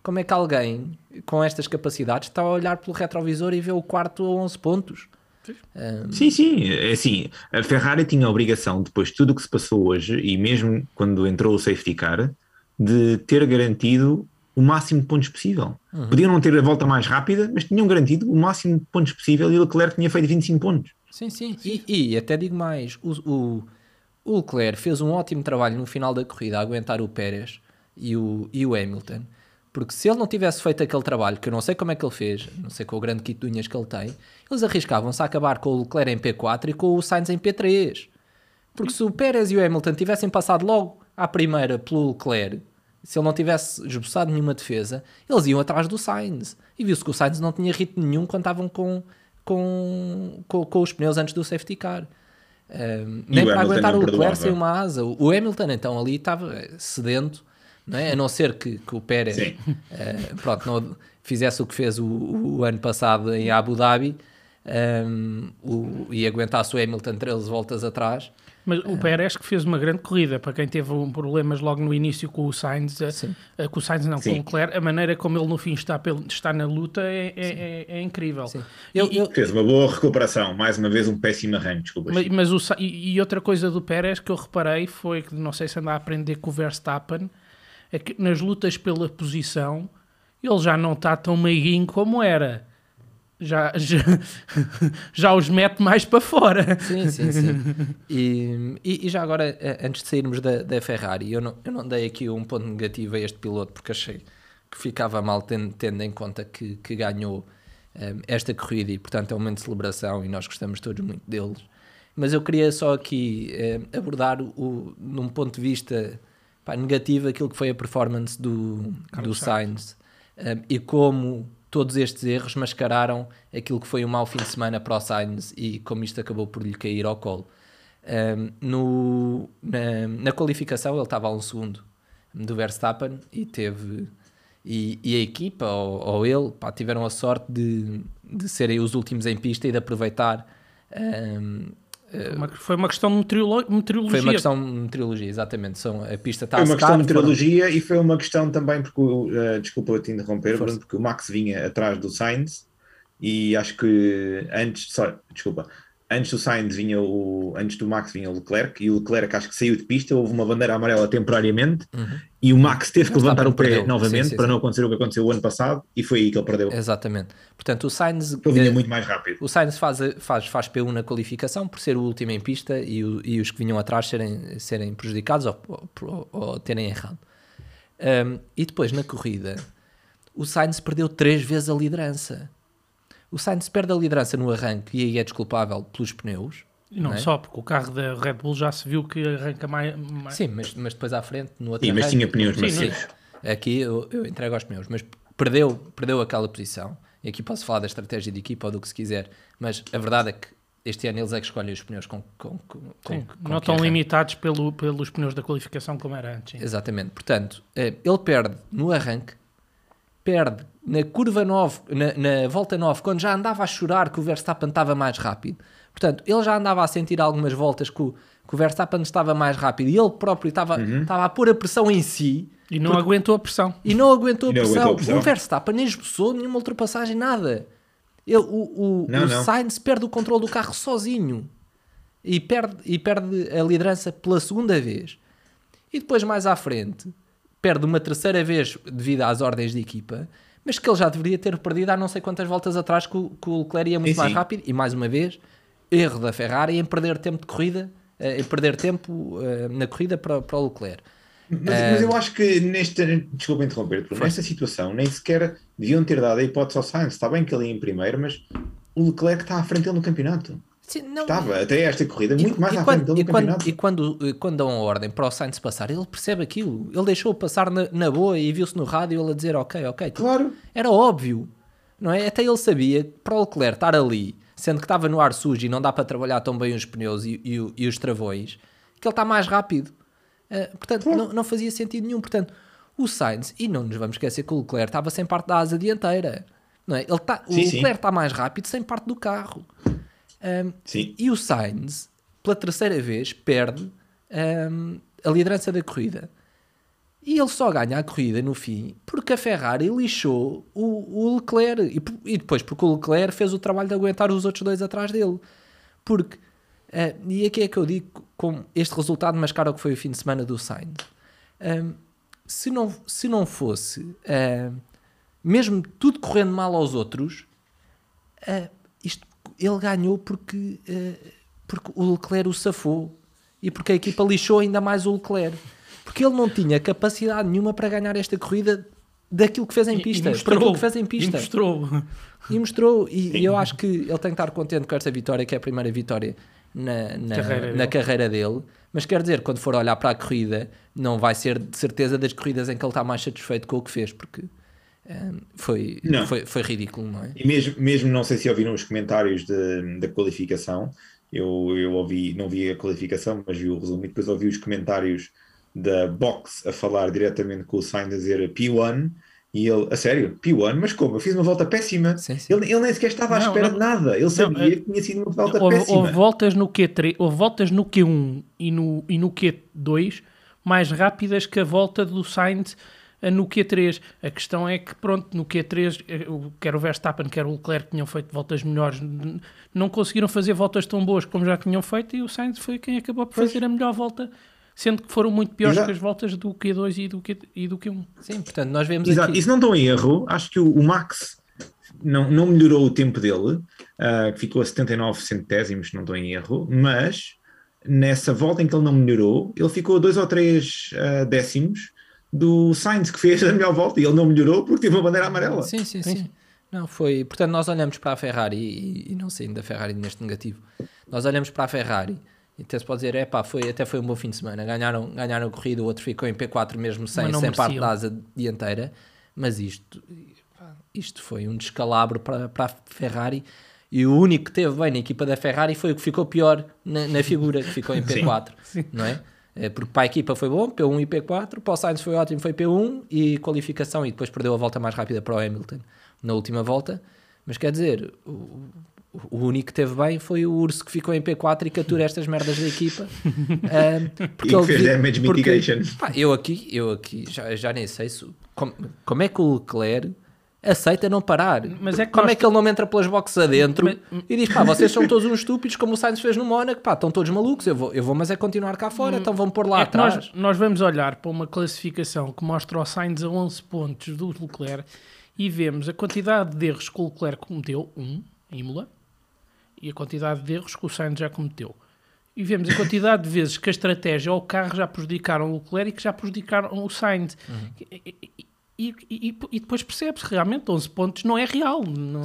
Como é que alguém com estas capacidades está a olhar pelo retrovisor e vê o quarto a 11 pontos? Um... Sim, sim, é assim, a Ferrari tinha a obrigação, depois de tudo o que se passou hoje, e mesmo quando entrou o safety car, de ter garantido o máximo de pontos possível. Uhum. Podiam não ter a volta mais rápida, mas tinham garantido o máximo de pontos possível e o Leclerc tinha feito 25 pontos. Sim, sim, sim. E, e, até digo mais, o, o, o, Leclerc fez um ótimo trabalho no final da corrida a aguentar o Pérez e o, e o Hamilton, Porque se ele não tivesse feito aquele trabalho, que eu não sei como é que ele fez, não sei com o grande kit de unhas que ele tem, eles arriscavam-se a acabar com o Leclerc em P4 e com o Sainz em P3. Porque se o Pérez e o Hamilton tivessem passado logo à primeira pelo Leclerc, se ele não tivesse esboçado nenhuma defesa, eles iam atrás do Sainz. E viu-se que o Sainz não tinha ritmo nenhum quando estavam com, com, com, com os pneus antes do safety car. Um, nem para aguentar o Leclerc sem uma asa. O Hamilton, então, ali estava sedento, não é? a não ser que, que o Pérez uh, (laughs) pronto, não fizesse o que fez o, o ano passado em Abu Dhabi um, o, e aguentasse o Hamilton 13 voltas atrás. Mas o Pérez que fez uma grande corrida, para quem teve um problemas logo no início com o Sainz, a, com o Sainz não, Sim. com o Leclerc, a maneira como ele no fim está, está na luta é, é, é, é incrível. Eu, fez uma boa recuperação, mais uma vez um péssimo arranque, desculpa. Mas, mas o, e, e, outra coisa do Pérez que eu reparei foi que, não sei se anda a aprender com o Verstappen, é que nas lutas pela posição ele já não está tão meiguinho como era já, (laughs) já, já os mete mais para fora. Sim, sim, sim. E, e, já agora, eh, antes de sairmos da, da, Ferrari, eu não, eu não dei aqui um ponto negativo a este piloto porque achei que ficava mal tendo, tendo em conta que, que ganhou um, eh, esta corrida e, portanto, é um momento de celebração e nós gostamos todos muito deles. Mas eu queria só aqui um, eh, abordar, o, num ponto de vista pá, negativo, aquilo que foi a performance do, do Sainz um, e como todos estes erros mascararam aquilo que foi um mau fim de semana para o Sainz e como isto acabou por lhe cair ao colo. Um, no, na, na, qualificação ele estava a um segundo do Verstappen e teve e, e a equipa ou, ou ele pá, tiveram a sorte de, de serem os últimos em pista e de aproveitar um, foi uma questão de meteorologia. Foi uma questão de meteorologia, exatamente. São, a pista está Foi uma questão de meteorologia foram... e foi uma questão também, porque, uh, desculpa te interromper, Bruno, porque o Max vinha atrás do Sainz e acho que antes, só, desculpa, antes do Sainz vinha o, antes do Max vinha o Leclerc e o Leclerc acho que saiu de pista, houve uma bandeira amarela temporariamente uhum. e o Max teve que Mas levantar o pé perdeu. novamente sim, sim, para sim. não acontecer o que aconteceu o ano passado e foi aí que ele perdeu. Exatamente. Portanto, o Sainz ele vinha muito mais rápido. O Sainz faz, faz, faz P1 na qualificação por ser o último em pista e, o, e os que vinham atrás serem, serem prejudicados ou, ou, ou terem errado. Um, e depois na corrida, o Sainz perdeu três vezes a liderança. O Sainz perde a liderança no arranque e aí é desculpável pelos pneus. E não, não é? só, porque o carro da Red Bull já se viu que arranca mais. mais... Sim, mas, mas depois à frente, no outro Sim, arranque, mas tinha pneus macios. Aqui eu, eu entrego aos pneus, mas perdeu, perdeu aquela posição. E aqui posso falar da estratégia de equipa ou do que se quiser, mas a verdade é que este ano eles é que escolhem os pneus com, com, com, sim, com não tão limitados pelo, pelos pneus da qualificação como era antes. Sim. Exatamente. Portanto, eh, ele perde no arranque, perde na curva 9, na, na, volta 9, quando já andava a chorar que o Verstappen estava mais rápido. Portanto, ele já andava a sentir algumas voltas que o, que o Verstappen estava mais rápido e ele próprio estava, uhum. estava a pôr a pressão em si. E não porque... aguentou a pressão. E não aguentou, a, não pressão. aguentou a pressão. O Verstappen nem esboçou nenhuma ultrapassagem, nada. Ele, o o, não, o não. Sainz perde o controle do carro sozinho e perde, e perde a liderança pela segunda vez. E depois, mais à frente, perde uma terceira vez devido às ordens de equipa mas que ele já deveria ter perdido há não sei quantas voltas atrás que o, que o Leclerc ia muito sim, mais sim. rápido e mais uma vez erro da Ferrari em perder tempo de corrida eh, em perder tempo uh, na corrida para, para o Leclerc. Mas, mas, eu acho que nesta desculpa interromper, nesta situação nem sequer deviam ter dado a hipótese ao Sainz, está bem que ele ia em primeiro mas o Leclerc está à frente dele no campeonato Sim, não, Estava até esta corrida muito e, mais e à quando, frente e quando, e quando, quando dão a ordem para o Sainz passar, ele percebe aquilo. Ele deixou passar na, na boa e viu-se no rádio ele a dizer ok, ok. Claro. Era óbvio. Não é? Até ele sabia para o Leclerc estar ali, sendo que estava no ar sujo e não dá para trabalhar tão bem os pneus e, e, e os travões, que ele está mais rápido. Uh, portanto, claro. não, não fazia sentido nenhum. Portanto, o Sainz, e não nos vamos esquecer que o Leclerc estava sem parte da asa dianteira. Não é? Ele tá, sim, o Leclerc está mais rápido sem parte do carro. Um, e o Sainz, pela terceira vez, perde um, a liderança da corrida. E ele só ganha a corrida no fim porque a Ferrari lixou o, o Leclerc. E, e, depois porque o Leclerc fez o trabalho de aguentar os outros dois atrás dele. Porque, uh, e aqui é que eu digo, com este resultado mascara o que foi o fim de semana do Sainz. Um, se, não, se não fosse, uh, mesmo tudo correndo mal aos outros, uh, isto ele ganhou porque, uh, porque o Leclerc o safou e porque a equipa lixou ainda mais o Leclerc. Porque ele não tinha capacidade nenhuma para ganhar esta corrida daquilo que fez em E- e pista, mostrou, que fez em E pista. mostrou. E mostrou, e, e eu acho que ele tem que estar contente com esta vitória, que é a primeira vitória na, na, Carreira na dele. carreira dele. Mas quer dizer, quando for olhar para a corrida, não vai ser de certeza das corridas em que ele está mais satisfeito com o que fez, porque foi, Não. foi, foi ridículo, não é? E mesmo, mesmo não sei se ouviram os comentários de- da qualificação, eu, eu ouvi, não vi a qualificação, mas vi o resumo e depois ouvi os comentários da box a falar diretamente com o Sainz a dizer P1 e ele, a sério, P1, mas como? Eu fiz uma volta péssima. Sim, sim. Ele, ele nem sequer estava à Não, espera não. de nada, ele sabia é- que tinha sido uma volta Houve, péssima. houve voltas no Q3, houve voltas no Q1 e no, e no Q2 mais rápidas que a volta do Sainz no Q3. A questão é que, pronto, no Q3, eh, o- quer o Verstappen, quer o Leclerc tinham feito voltas melhores, não conseguiram fazer voltas tão boas como já tinham feito e o Sainz foi quem acabou por fazer a melhor volta, sendo que foram muito piores Exato. que as voltas do Q2 e do, Q, e do Q1. Sim, portanto, nós vemos Exato, aqui. e se não estou em erro, acho que o, o Max não, não melhorou o tempo dele, ah, que ficou a 79 centésimos, não estou em erro, mas nessa volta em que ele não melhorou, ele ficou a 2 ou 3 décimos do Sainz, que fez a melhor volta, e ele não melhorou porque teve uma bandeira amarela. Sim, sim, Sim, sim. sim. Não, foi. Portanto, nós olhamos para a Ferrari e, e não saindo da Ferrari neste negativo. Nós olhamos para a Ferrari e até se pode dizer, é pá, foi, até foi um bom fim de semana. Ganharam, ganharam a corrida, o outro ficou em P4 mesmo sem, sem parte da asa dianteira. Mas isto, isto foi um descalabro para, para a Ferrari. E o único que teve bem na equipa da Ferrari foi o que ficou pior na, na figura, que ficou em (laughs) P4. Não é? É, Porque para a equipa foi bom, P1 e P4, para o Sainz foi ótimo, foi P1 e qualificação, e depois perdeu a volta mais rápida para o Hamilton na última volta. Mas quer dizer, o, o único que teve bem foi o Urso que ficou em P4 e captura estas merdas da equipa. (laughs) Ahm, porque E ele fez damage porque- mitigation. pá, eu aqui, eu aqui já, já nem sei se, como, como é que o Leclerc aceita não parar. Mas é como nós- é que ele não entra pelas boxes adentro Mas- e diz, pá, vocês são todos uns estúpidos como o Sainz fez no Mónaco, pá, estão todos malucos, eu vou, eu vou mas é continuar cá fora, então vão pôr lá é atrás. nós, nós vamos olhar para uma classificação que mostra o Sainz a 11 pontos do Leclerc e vemos a quantidade de erros que o Leclerc cometeu, um, Imola, e a quantidade de erros que o Sainz já cometeu. E vemos a quantidade de vezes que a estratégia ou o carro já prejudicaram o Leclerc e que já prejudicaram o Sainz. E, e- e- e- depois percebe-se realmente 11 pontos não é real. Não,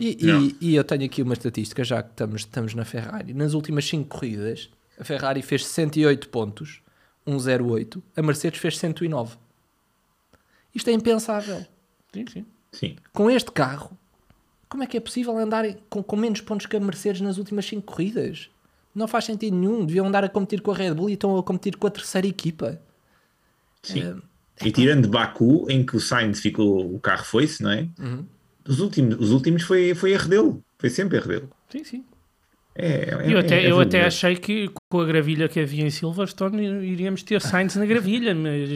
E, Não. e- e eu tenho aqui uma estatística, já que estamos, estamos na Ferrari. Nas últimas 5 corridas, a Ferrari fez 108 pontos, 108, a Mercedes fez 109. Isto é impensável. Sim, sim. Sim. Com este carro, como é que é possível andar com, com menos pontos que a Mercedes nas últimas 5 corridas? Não faz sentido nenhum. Deviam andar a competir com a Red Bull e estão a competir com a terceira equipa. Sim. E tirando Baku, em que o Sainz ficou, o carro foi-se, não é? Uhum. Os últimos, os últimos foi, foi erro dele. Foi sempre erro dele. sim, sim. É, é- Eu até, é eu até achei que com a gravilha que havia em Silverstone iríamos ter Sainz na gravilha, mas,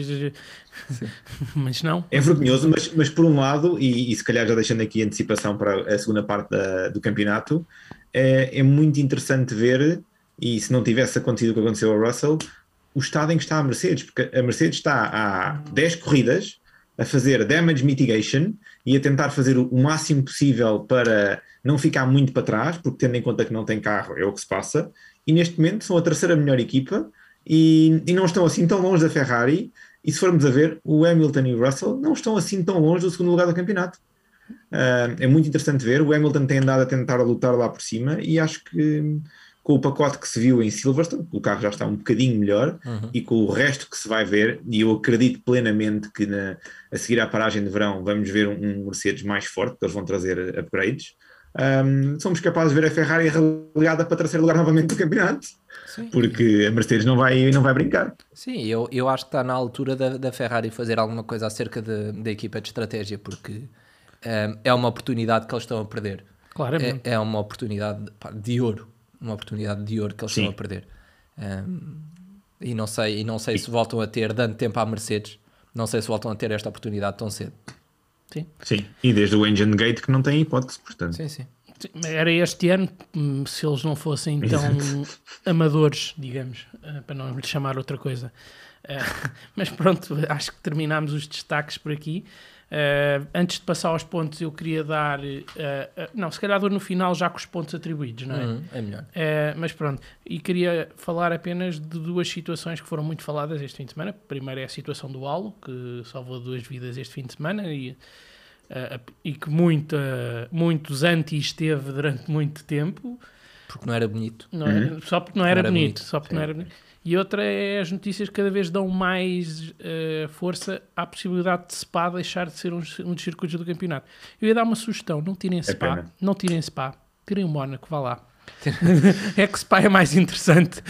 mas não. É vergonhoso, mas, mas por um lado, e, e se calhar já deixando aqui a antecipação para a segunda parte da- do campeonato, é, é muito interessante ver, e se não tivesse acontecido o que aconteceu ao Russell, o estado em que está a Mercedes, porque a Mercedes está há 10 corridas a fazer damage mitigation e a tentar fazer o, máximo possível para não ficar muito para trás, porque tendo em conta que não tem carro, é o que se passa, e neste momento são a terceira melhor equipa e, e não estão assim tão longe da Ferrari. E se formos a ver, o Hamilton e o Russell não estão assim tão longe do segundo lugar do campeonato. Ah, é muito interessante ver. O Hamilton tem andado a tentar lutar lá por cima e acho que com o pacote que se viu em Silverstone, o carro já está um bocadinho melhor Uhum. e com o resto que se vai ver, e eu acredito plenamente que na- a seguir à paragem de verão vamos ver um, um Mercedes mais forte, que eles vão trazer upgrades. Ahm, somos capazes de ver a Ferrari relegada para terceiro lugar novamente do campeonato, Sim. porque a Mercedes não vai, não vai brincar. Sim, eu, eu acho que está na altura da, da Ferrari fazer alguma coisa acerca de- da equipa de estratégia, porque ehm, é uma oportunidade que eles estão a perder. Claramente. É, é uma oportunidade pá, de ouro, uma oportunidade de ouro que eles Sim. estão a perder. Ehm, e não sei, e não sei se voltam a ter, dando tempo à Mercedes, não sei se voltam a ter esta oportunidade tão cedo. Sim. Sim, e desde o Engine Gate que não tem hipótese, portanto. Sim, sim. Sim, Era este ano, hum, se eles não fossem tão amadores, digamos, eh, para não lhe chamar outra coisa. Eh, (laughs) Mas pronto, acho que terminámos os destaques por aqui. Uh, antes de passar aos pontos, eu queria dar. Uh, uh, não, se calhar dou no final já com os pontos atribuídos, não é? Uhum, é melhor. mas pronto, e queria falar apenas de duas situações que foram muito faladas este fim de semana. Primeiro é a situação do Halo, que salvou duas vidas este fim de semana e, e que muita, muitos antes teve durante muito tempo. Porque não era bonito. Não uhum. Só porque não era, não era bonito, bonito. Só porque Sim. não era bonito. E outra é as notícias que cada vez dão mais uh, força à possibilidade de SPA deixar de ser um, um dos circuitos do campeonato. Eu ia dar uma sugestão: não tirem SPA, é não tirem SPA, tirem o Mónaco, vá lá. (laughs) é que SPA é mais interessante.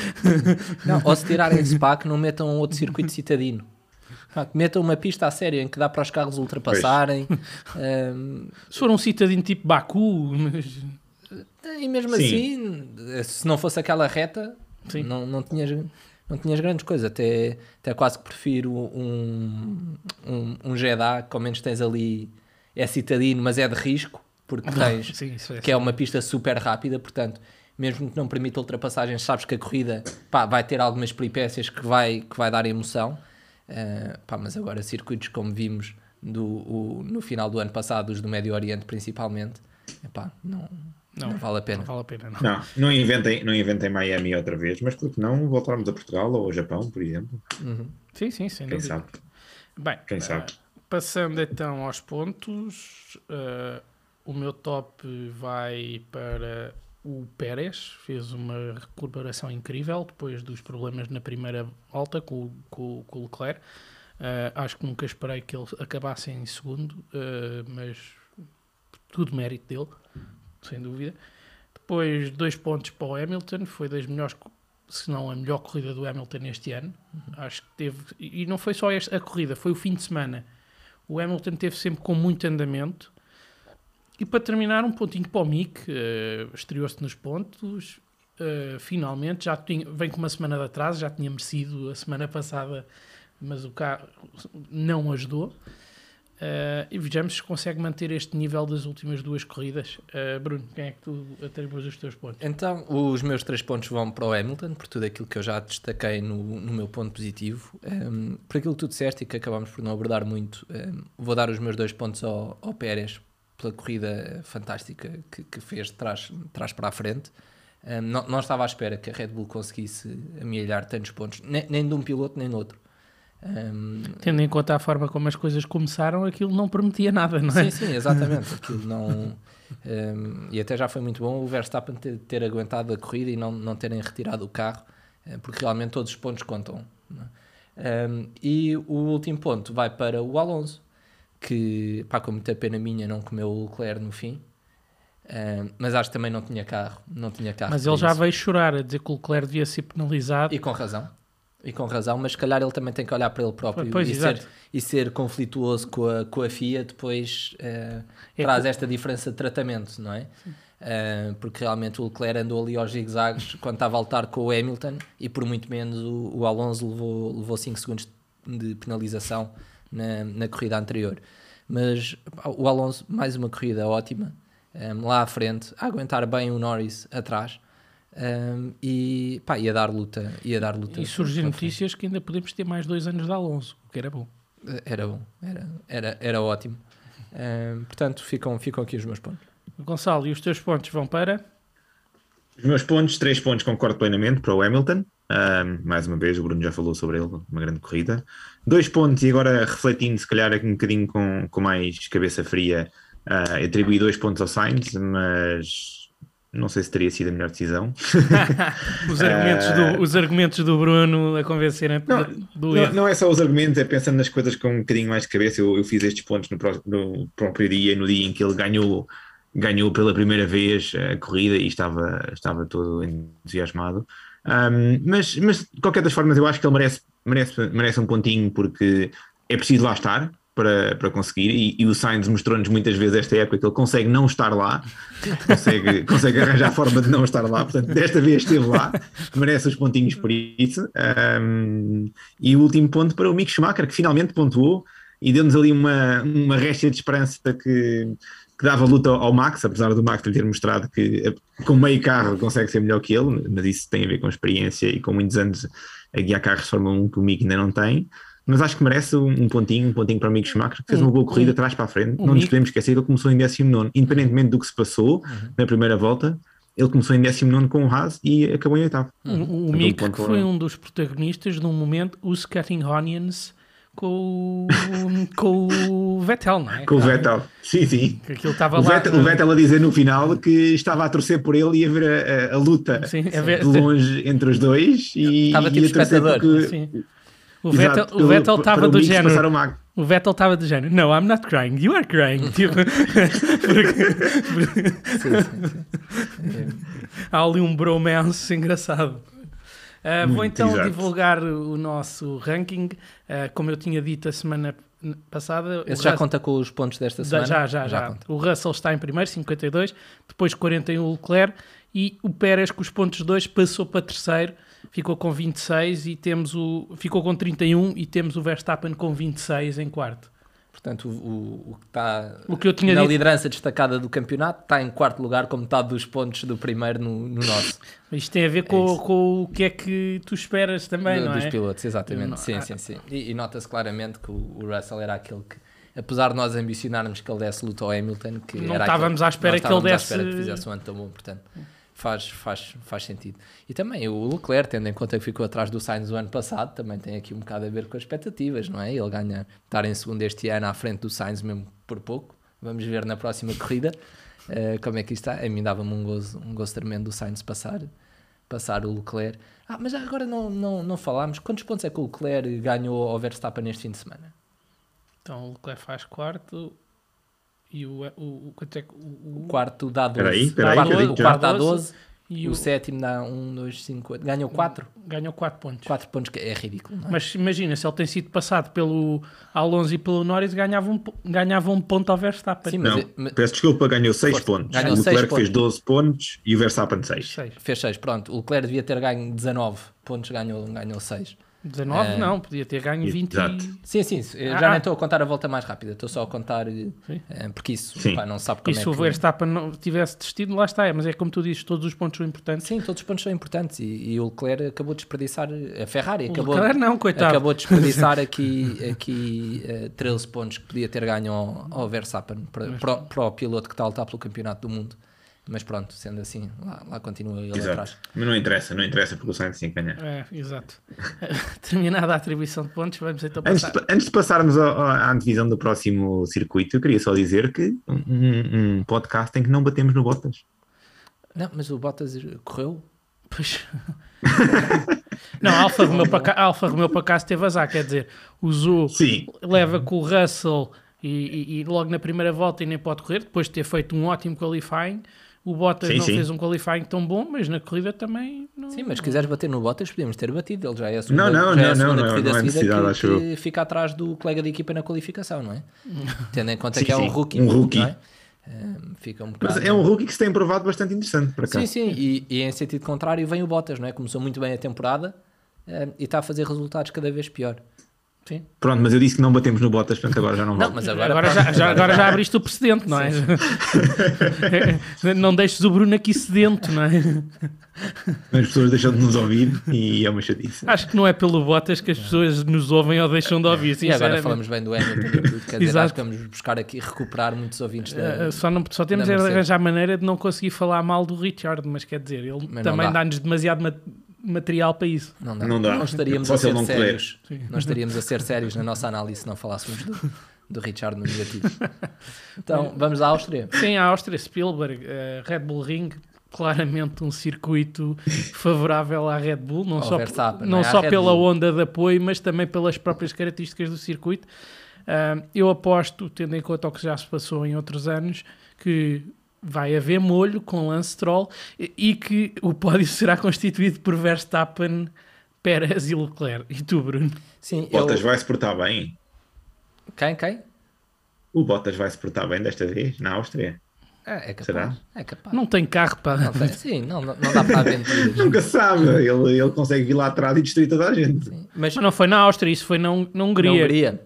Não, ou se tirarem (laughs) SPA, que não metam outro circuito citadino. Ah, que metam uma pista a sério em que dá para os carros ultrapassarem. Um... Se for um citadino tipo Baku. Mas... E mesmo Sim. assim, se não fosse aquela reta, Sim. Não, não, tinhas, não tinhas grandes coisas. Até, até quase que prefiro um, um, um Jeddah, que ao menos tens ali, é citadino, mas é de risco, porque tens, Sim, é que é uma pista super rápida, portanto, mesmo que não permita ultrapassagens, sabes que a corrida pá, vai ter algumas peripécias que vai, que vai dar emoção. Uh, pá, mas agora circuitos como vimos do, o, no final do ano passado, os do Médio Oriente principalmente, epá, não, não, não, vale a pena. Não vale a pena, não. Não, não inventem, não inventem Miami outra vez, mas porque não voltarmos a Portugal ou ao Japão, por exemplo? Uhum. Sim, sim, sem Quem dúvida. sabe? Bem, Quem uh, sabe? passando então aos pontos, uh, o meu top vai para o Pérez, fez uma recuperação incrível depois dos problemas na primeira volta com, com, com o Leclerc. Uh, acho que nunca esperei que ele acabasse em segundo, mas tudo mérito dele sem dúvida. Depois, dois pontos para o Hamilton, foi das melhores, se não a melhor corrida do Hamilton este ano. Acho que teve, e não foi só a corrida, foi o fim de semana. O Hamilton teve sempre com muito andamento. E para terminar, um pontinho para o Mick, uh, estreou-se nos pontos. Uh, finalmente, já tinha, vem com uma semana de atraso, já tinha merecido a semana passada, mas o carro não ajudou. Uh, e vejamos se consegue manter este nível das últimas duas corridas. Uh, Bruno, quem é que tu atribuis os teus pontos? Então, os meus três pontos vão para o Hamilton, por tudo aquilo que eu já destaquei no, no meu ponto positivo. Um, ehm, por aquilo que tu disseste e que acabámos por não abordar muito, um, ehm, vou dar os meus dois pontos ao, ao Pérez pela corrida fantástica que, que fez de trás, de trás para a frente. Um, ehm, não, não, estava à espera que a Red Bull conseguisse amealhar tantos pontos, nem, nem de um piloto nem do outro. Um... Tendo em conta a forma como as coisas começaram, aquilo não prometia nada, não é? Sim, sim, exatamente. Aquilo não. Um, e até já foi muito bom o Verstappen ter, ter, aguentado a corrida e não, não terem retirado o carro, eh, porque realmente todos os pontos contam. É? Um, e o último ponto vai para o Alonso, que, pá, com muita pena minha, não comeu o Leclerc no fim. Um, mas acho que também não tinha carro. Não tinha carro mas ele já veio chorar a dizer que o Leclerc devia ser penalizado. E com razão. E com razão, mas se calhar ele também tem que olhar para ele próprio pois, e, ser, e ser conflituoso com a, com a FIA depois uh, é traz esta diferença de tratamento, não é? Uh, porque realmente o Leclerc andou ali aos zigzags (laughs) quando estava a lutar com o Hamilton e por muito menos o, o Alonso levou, levou 5 segundos de penalização na, na corrida anterior. Mas o Alonso, mais uma corrida ótima, um, eh, lá à frente, a aguentar bem o Norris atrás. Um, e pá, ia dar luta. Ia dar luta e surgem notícias que ainda podemos ter mais dois anos de Alonso, o que era bom. Era bom, era, era, era ótimo. Um, portanto, ficam, ficam aqui os meus pontos. Gonçalo, e os teus pontos vão para? Os meus pontos, três pontos, concordo plenamente para o Hamilton. Um, mais uma vez, o Bruno já falou sobre ele, uma grande corrida. Dois pontos, e agora refletindo, se calhar, um bocadinho com, com mais cabeça fria, uh, atribuí dois pontos ao Sainz, mas não sei se teria sido a melhor decisão. (laughs) os, argumentos do, ah, os argumentos do Bruno a convencerem não, do não, não, é só os argumentos, é pensando nas coisas com um bocadinho mais de cabeça. Eu, eu fiz estes pontos no, no, próprio dia, no dia em que ele ganhou, ganhou pela primeira vez a corrida e estava, estava todo entusiasmado. Um, mas, mas, de qualquer das formas, eu acho que ele merece, merece, merece um pontinho porque é preciso lá estar para, para conseguir, e, e o Sainz mostrou-nos muitas vezes esta época que ele consegue não estar lá, consegue, (laughs) consegue arranjar forma de não estar lá, portanto, desta vez esteve lá, merece os pontinhos por isso. Um, e o último ponto para o Mick Schumacher, que finalmente pontuou e deu-nos ali uma, uma réstia de esperança que, que dava luta ao Max, apesar do Max ter mostrado que com meio carro consegue ser melhor que ele, mas isso tem a ver com experiência e com muitos anos a guiar carros de Fórmula 1 que o Mick ainda não tem. Mas acho que merece um, pontinho, um pontinho para o Mick Schumacher, que fez Um- uma boa corrida atrás para a frente. não nos podemos esquecer que ele começou em 19, independentemente do que se passou na primeira volta. Ele começou em 19 com o Haas e acabou em oitavo. O, o Portanto, Mick um que foi um dos protagonistas de um momento, os Cutting Onions com, o- (laughs) com o Vettel, não é? Com o Vettel. Sim, sim. Que aquilo estava O lá. Vettel, o Vettel a dizer no final que estava a torcer por ele e a ver a, a- a luta Sim, a ver- de longe entre os dois e, Estava e tipo a torcer espectador. porque- Sim. O Exato, Vettel, o pelo- Vettel estava o do género. passar o O Vettel estava do género. No, I'm not crying. You are crying. (laughs) Tipo, porque- Sim, sim, sim. há ali um bromance engraçado. Ah, vou então exato. divulgar o nosso ranking. Ah, como eu tinha dito a semana passada, o Esse já conta com os pontos desta Da- semana? já, já, já. conta. O Russell está em primeiro, 52, depois 41 o Leclerc e o Pérez com os pontos 2 passou para terceiro, ficou com 26 e temos o ficou com 31 e temos o Verstappen com 26 em quarto. Portanto, o, o, o que está O que eu tinha na dito- liderança destacada do campeonato está em quarto lugar com metade dos pontos do primeiro no, no nosso. Isto tem a ver com, isso. com o que é que tu esperas também, do- não dos é? pilotos, exatamente. Não- sim, ah. sim, sim. E, e nota-se claramente que o, Russell era aquele que, apesar de nós ambicionarmos que ele desse luta ao Hamilton, que Não estávamos aquele- à espera que ele estávamos à desse- espera que fizesse um ano tão bom, portanto. Faz, faz, faz sentido. E também o Leclerc, tendo em conta que ficou atrás do Sainz o ano passado, também tem aqui um bocado a ver com as expectativas, não é? Ele ganha, estar em segundo este ano à frente do Sainz mesmo por pouco. Vamos ver na próxima corrida (laughs) eh, como é que isto está. A mim dava-me um gozo, um gozo tremendo do Sainz passar, passar o Leclerc. Ah, mas agora não, não, não falámos. Quantos pontos é que o Leclerc ganhou ao Verstappen neste fim de semana? Então o Leclerc faz quarto e o, o, o, é que- o, O quarto dá 12. Espera aí, espera o quarto, o dá 12, 12. e o, o, sétimo dá 1, 2, 5, 8. Ganhou 4? ganhou 4 pontos. 4 pontos, que é ridículo. Não é? Mas imagina, se ele tem sido passado pelo Alonso e pelo Norris, ganhava um, ganhava um ponto ao Verstappen. Sim, mas, Não, mas peço desculpa, ganhou 6 Força. pontos. Ganhou o Leclerc fez pontos. 12 pontos e o Verstappen 6. Seis. fez 6. Pronto, o Leclerc devia ter ganho 19 pontos, ganhou, ganhou 6. 19 É. não, podia ter ganho 20 Exato. Sim, sim, eu Ah, já ah. nem estou a contar a volta mais rápida, estou só a contar eh, eh, porque isso Sim. pá, não sabe como E é se o que... Verstappen não tivesse desistido, lá está, é, mas é como tu dizes, todos os pontos são importantes. Sim, todos os pontos são importantes e, e o Leclerc acabou de desperdiçar a Ferrari, O acabou, Leclerc não, coitado. acabou de desperdiçar (laughs) aqui, aqui eh, 13 pontos que podia ter ganho ao, ao Verstappen para, para, o- para o piloto que está a lutar pelo campeonato do mundo. Mas pronto, sendo assim, lá, lá continua ele atrás. Exato. Mas não interessa, não interessa porque o Sainz que ganhar. É, exato. (laughs) Terminada a atribuição de pontos, vamos então Antes passar. de, antes de passarmos ao- à antevisão do próximo circuito, eu queria só dizer que um, um podcast em que não batemos no Bottas. Não, mas o Bottas correu. Pois. (laughs) não, a Alfa Romeo para cá, a Alfa Romeo para cá teve azar, quer dizer, usou, Sim, leva com o Russell e, e- e logo na primeira volta e nem pode correr, depois de ter feito um ótimo qualifying. O Bottas Sim, não sim. fez um qualifying tão bom, mas na corrida também não. Sim, mas se quiseres bater no Bottas, podíamos ter batido. Ele já é a segunda, Não, não, já é a não, segunda não, corrida não é seguida necessidade, que, que fica atrás do colega de equipa na qualificação, não é? (laughs) Tendo em conta Sim, que é um rookie. um rookie. não é? Fica um bocado. mas é um rookie que se tem provado bastante interessante para cá. Sim, sim, e, e em sentido contrário vem o Bottas, não é? Começou muito bem a temporada eh, e está a fazer resultados cada vez pior. Sim. Pronto, mas eu disse que não batemos no Botas, portanto agora já não Não, vale. mas agora, Agora, já, já- agora já abriste o precedente, não é? (laughs) não deixes o Bruno aqui sedento, não é? As pessoas deixam de nos ouvir e é uma chatice. Acho que não é pelo Bottas que as pessoas nos ouvem ou deixam de ouvir. E agora falamos bem do Hamilton e tudo, quer dizer, acho que vamos buscar aqui, recuperar muitos ouvintes da, Uh, só, não, só temos da é de arranjar maneira de não conseguir falar mal do Richard, mas quer dizer, ele Mas não também dá. dá-nos demasiado ma- material para isso. Não dá. Não dá. Não estaríamos Só a ser sérios. Não estaríamos a ser sérios na nossa análise se não falássemos do, do Richard no negativo. (laughs) Então, vamos à Áustria. Sim, a Áustria, Spielberg, uh, Red Bull Ring, claramente um circuito favorável à Red Bull, não Ao só, Verstappen, não não é? Só Red pela Bull. onda de apoio, mas também pelas próprias características do circuito. Uh, eu aposto, tendo em conta o que já se passou em outros anos, que vai haver molho com Lance Stroll e, e que o pódio será constituído por Verstappen, Pérez e Leclerc. E tu, Bruno? Sim, O Bottas eu... vai se portar bem. Quem, quem? O Bottas vai se portar bem desta vez, na Áustria. É, é capaz. Será? É capaz. Não tem carro para... Não tem- sim, não, não dá para aventuras. (laughs) Nunca se sabe, ele, ele consegue vir lá atrás e destruir toda a gente. Sim. Mas Mas não foi na Áustria, isso foi na, na na Hungria. Hungria.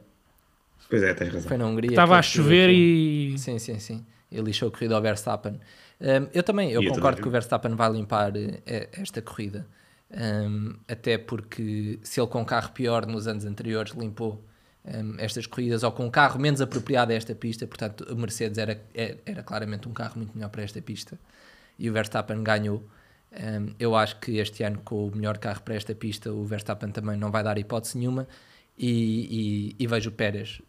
Pois é, tens razão. Foi na Hungria. Estava a fez chover e... Sim, sim, sim. Ele lixou a corrida ao Verstappen. Um, eu também, eu E eu concordo também. que o Verstappen vai limpar eh, esta corrida. um, até porque se ele com carro pior nos anos anteriores limpou um, estas corridas ou com um carro menos apropriado a esta pista, portanto o Mercedes era, era, era claramente um carro muito melhor para esta pista e o Verstappen ganhou. Um, eu acho que este ano, com o melhor carro para esta pista, o Verstappen também não vai dar hipótese nenhuma. E, e, e vejo o Pérez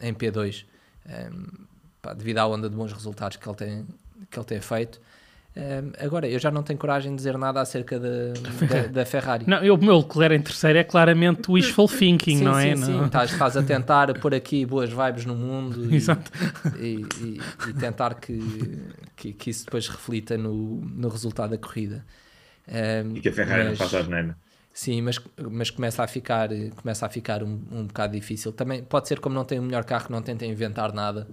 em P2 um, pá, devido à onda de bons resultados que ele tem, que ele tem feito. Um, agora, eu já não tenho coragem de dizer nada acerca da, (laughs) da, da Ferrari. Não, eu, o meu Leclerc em terceiro é claramente wishful thinking, sim, não sim, é? Sim, não. Estás, estás a (laughs) tentar pôr aqui boas vibes no mundo e, Exato. e, e, e tentar que, que, que, isso depois reflita no, no resultado da corrida. Um, e que a Ferrari mas, não faça a geneira. Sim, mas, mas começa a ficar, começa a ficar um, um bocado difícil. Também pode ser como não tem o melhor carro, que não tentem inventar nada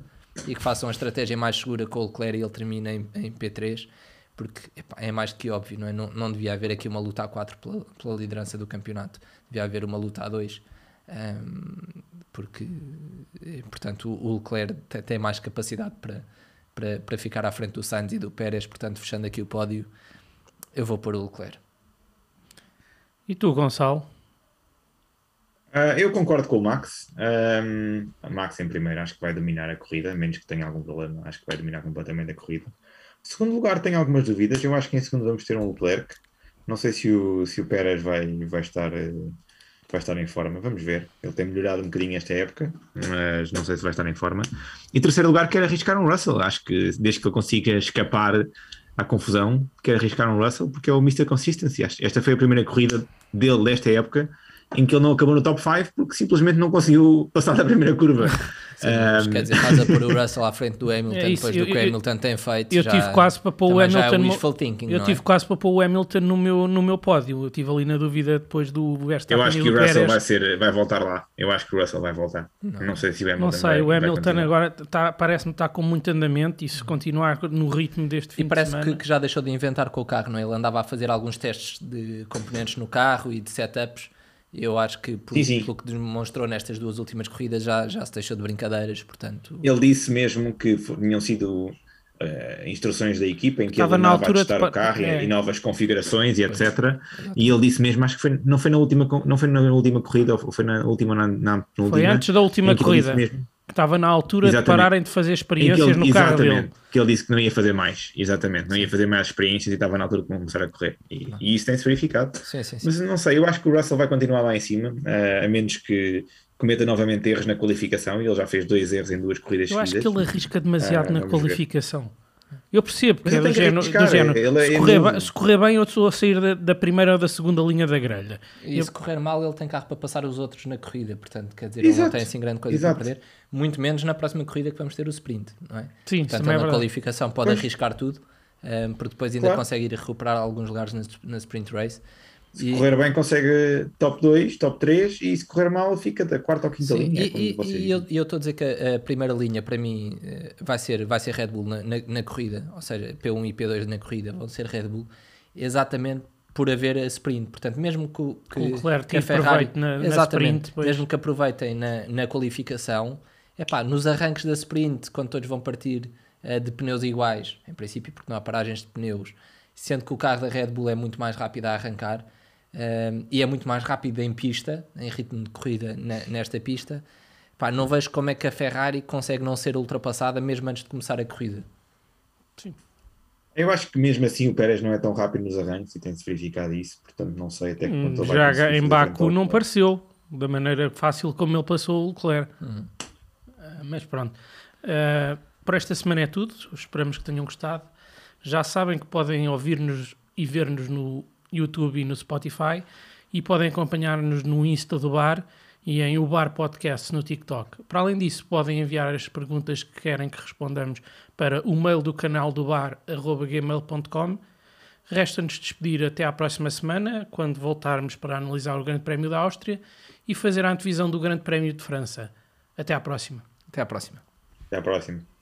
e que façam a estratégia mais segura com o Leclerc e ele termina em, em P3, porque epá, é mais do que óbvio, não, é? não, não devia haver aqui uma luta a 4 pela, pela liderança do campeonato, devia haver uma luta a 2. Um, porque, portanto, o Leclerc tem, tem mais capacidade para, para, para ficar à frente do Sainz e do Pérez, portanto, fechando aqui o pódio, eu vou pôr o Leclerc. E tu, Gonçalo? Uh, eu concordo com o Max. Um, a Max em primeiro acho que vai dominar a corrida, menos que tenha algum problema, acho que vai dominar completamente a corrida. Segundo lugar, tenho algumas dúvidas. Eu acho que em segundo vamos ter um Leclerc. Não sei se o, se o Pérez vai, vai, estar, vai estar em forma. Vamos ver. Ele tem melhorado um bocadinho esta época, mas não sei se vai estar em forma. Em terceiro lugar, quero arriscar um Russell. Acho que desde que ele consiga escapar à confusão, quero arriscar um Russell porque é o Mr. Consistency. Esta foi a primeira corrida dele desta época em que ele não acabou no top 5 porque simplesmente não conseguiu passar da primeira curva. (laughs) Sim, um... Quer dizer, estás a pôr o Russell à frente do (laughs) Hamilton É isso, depois eu- do que o Hamilton tem feito. Eu já- tive quase para pôr o é Hamilton. no- wishful thinking, eu não tive é? quase para pôr o Hamilton no meu, no meu pódio. Eu estive ali na dúvida depois do Verstappen Eu acho que o Russell vai, ser, vai voltar lá. Eu acho que o Russell vai voltar. Não, sei se o Hamilton Não sei, vai, o Hamilton agora tá, parece-me estar com muito andamento e se continuar no ritmo deste fim E parece de que, semana... que já deixou de inventar com o carro, não é? Ele andava a fazer alguns testes de componentes no carro e de setups. Eu acho que, por- Sim, sim. pelo que demonstrou nestas duas últimas corridas, já, já se deixou de brincadeiras. Portanto, Ele disse mesmo que tinham sido eh, instruções da equipa em que Estava ele na andava a altura de testar pa- o carro e- é. e, novas configurações e etc. E ele disse mesmo, acho que foi, não, foi na última, não foi na última corrida, ou foi na última, na, na Foi penúltima, antes da última corrida. mesmo- Estava na altura de Exatamente. pararem de fazer que experiências ele, no carro dele. que ele disse que não ia fazer mais, exatamente, não ia fazer mais experiências e estava na altura de começar a correr. E, e isso tem-se verificado. sim, sim, sim. Mas não sei, eu acho que o Russell vai continuar lá em cima, eh, a menos que cometa novamente erros na qualificação, e ele já fez dois erros em duas corridas Eu acho que seguidas. ele arrisca demasiado Ah, na vamos ver. Eu percebo que é ele do género, do género. ele é se, correr bem, se correr bem, eu estou a sair da, da primeira ou da segunda linha da grelha. E se correr mal, ele tem carro para passar os outros na corrida. Portanto, quer dizer, ele não Exato. tem assim grande coisa Exato. para perder. Muito menos na próxima corrida que vamos ter o sprint, não é? Sim, Portanto, é ele na verdade. qualificação pode Pois. arriscar tudo, um, porque depois ainda Claro. consegue ir recuperar alguns lugares na, na sprint race. Se E- correr bem, consegue top 2, top 3, e se correr mal, fica da quarta ou quinta Sim, linha. e, como e- vocês eu e eu estou a dizer que a, a primeira linha para mim eh, vai ser, vai ser Red Bull na, na, na corrida, ou seja, P1 e P2 na corrida vão ser Red Bull, exatamente por haver a sprint. Portanto, mesmo que, que, Leclerc que a proveito na- na exatamente, sprint, mesmo que aproveitem na, na qualificação, epá, nos arranques da sprint, quando todos vão partir eh, de pneus iguais, em princípio, porque não há paragens de pneus, sendo que o carro da Red Bull é muito mais rápido a arrancar um, e é muito mais rápido em pista, em ritmo de corrida ne- nesta pista. Pá, não vejo como é que a Ferrari consegue não ser ultrapassada mesmo antes de começar a corrida. Eu acho que mesmo assim o Pérez não é tão rápido nos arranques e tem-se verificado isso, portanto não sei até que Hum, ponto vai Já conseguir em Baku não pareceu da maneira fácil como ele passou o Leclerc. Ah, mas pronto. Ah, por esta semana é tudo. Esperamos que tenham gostado. Já sabem que podem ouvir-nos e ver-nos no YouTube e no Spotify e podem acompanhar-nos no Insta do Bar e em O Bar Podcast no TikTok. Para além disso, podem enviar as perguntas que querem que respondamos para o mail do canal do bar, gmail.com. Resta-nos despedir até à próxima semana, quando voltarmos para analisar o Grande Prémio da Áustria e fazer a antevisão do Grande Prémio de França. Até à próxima. Até à próxima. Até à próxima.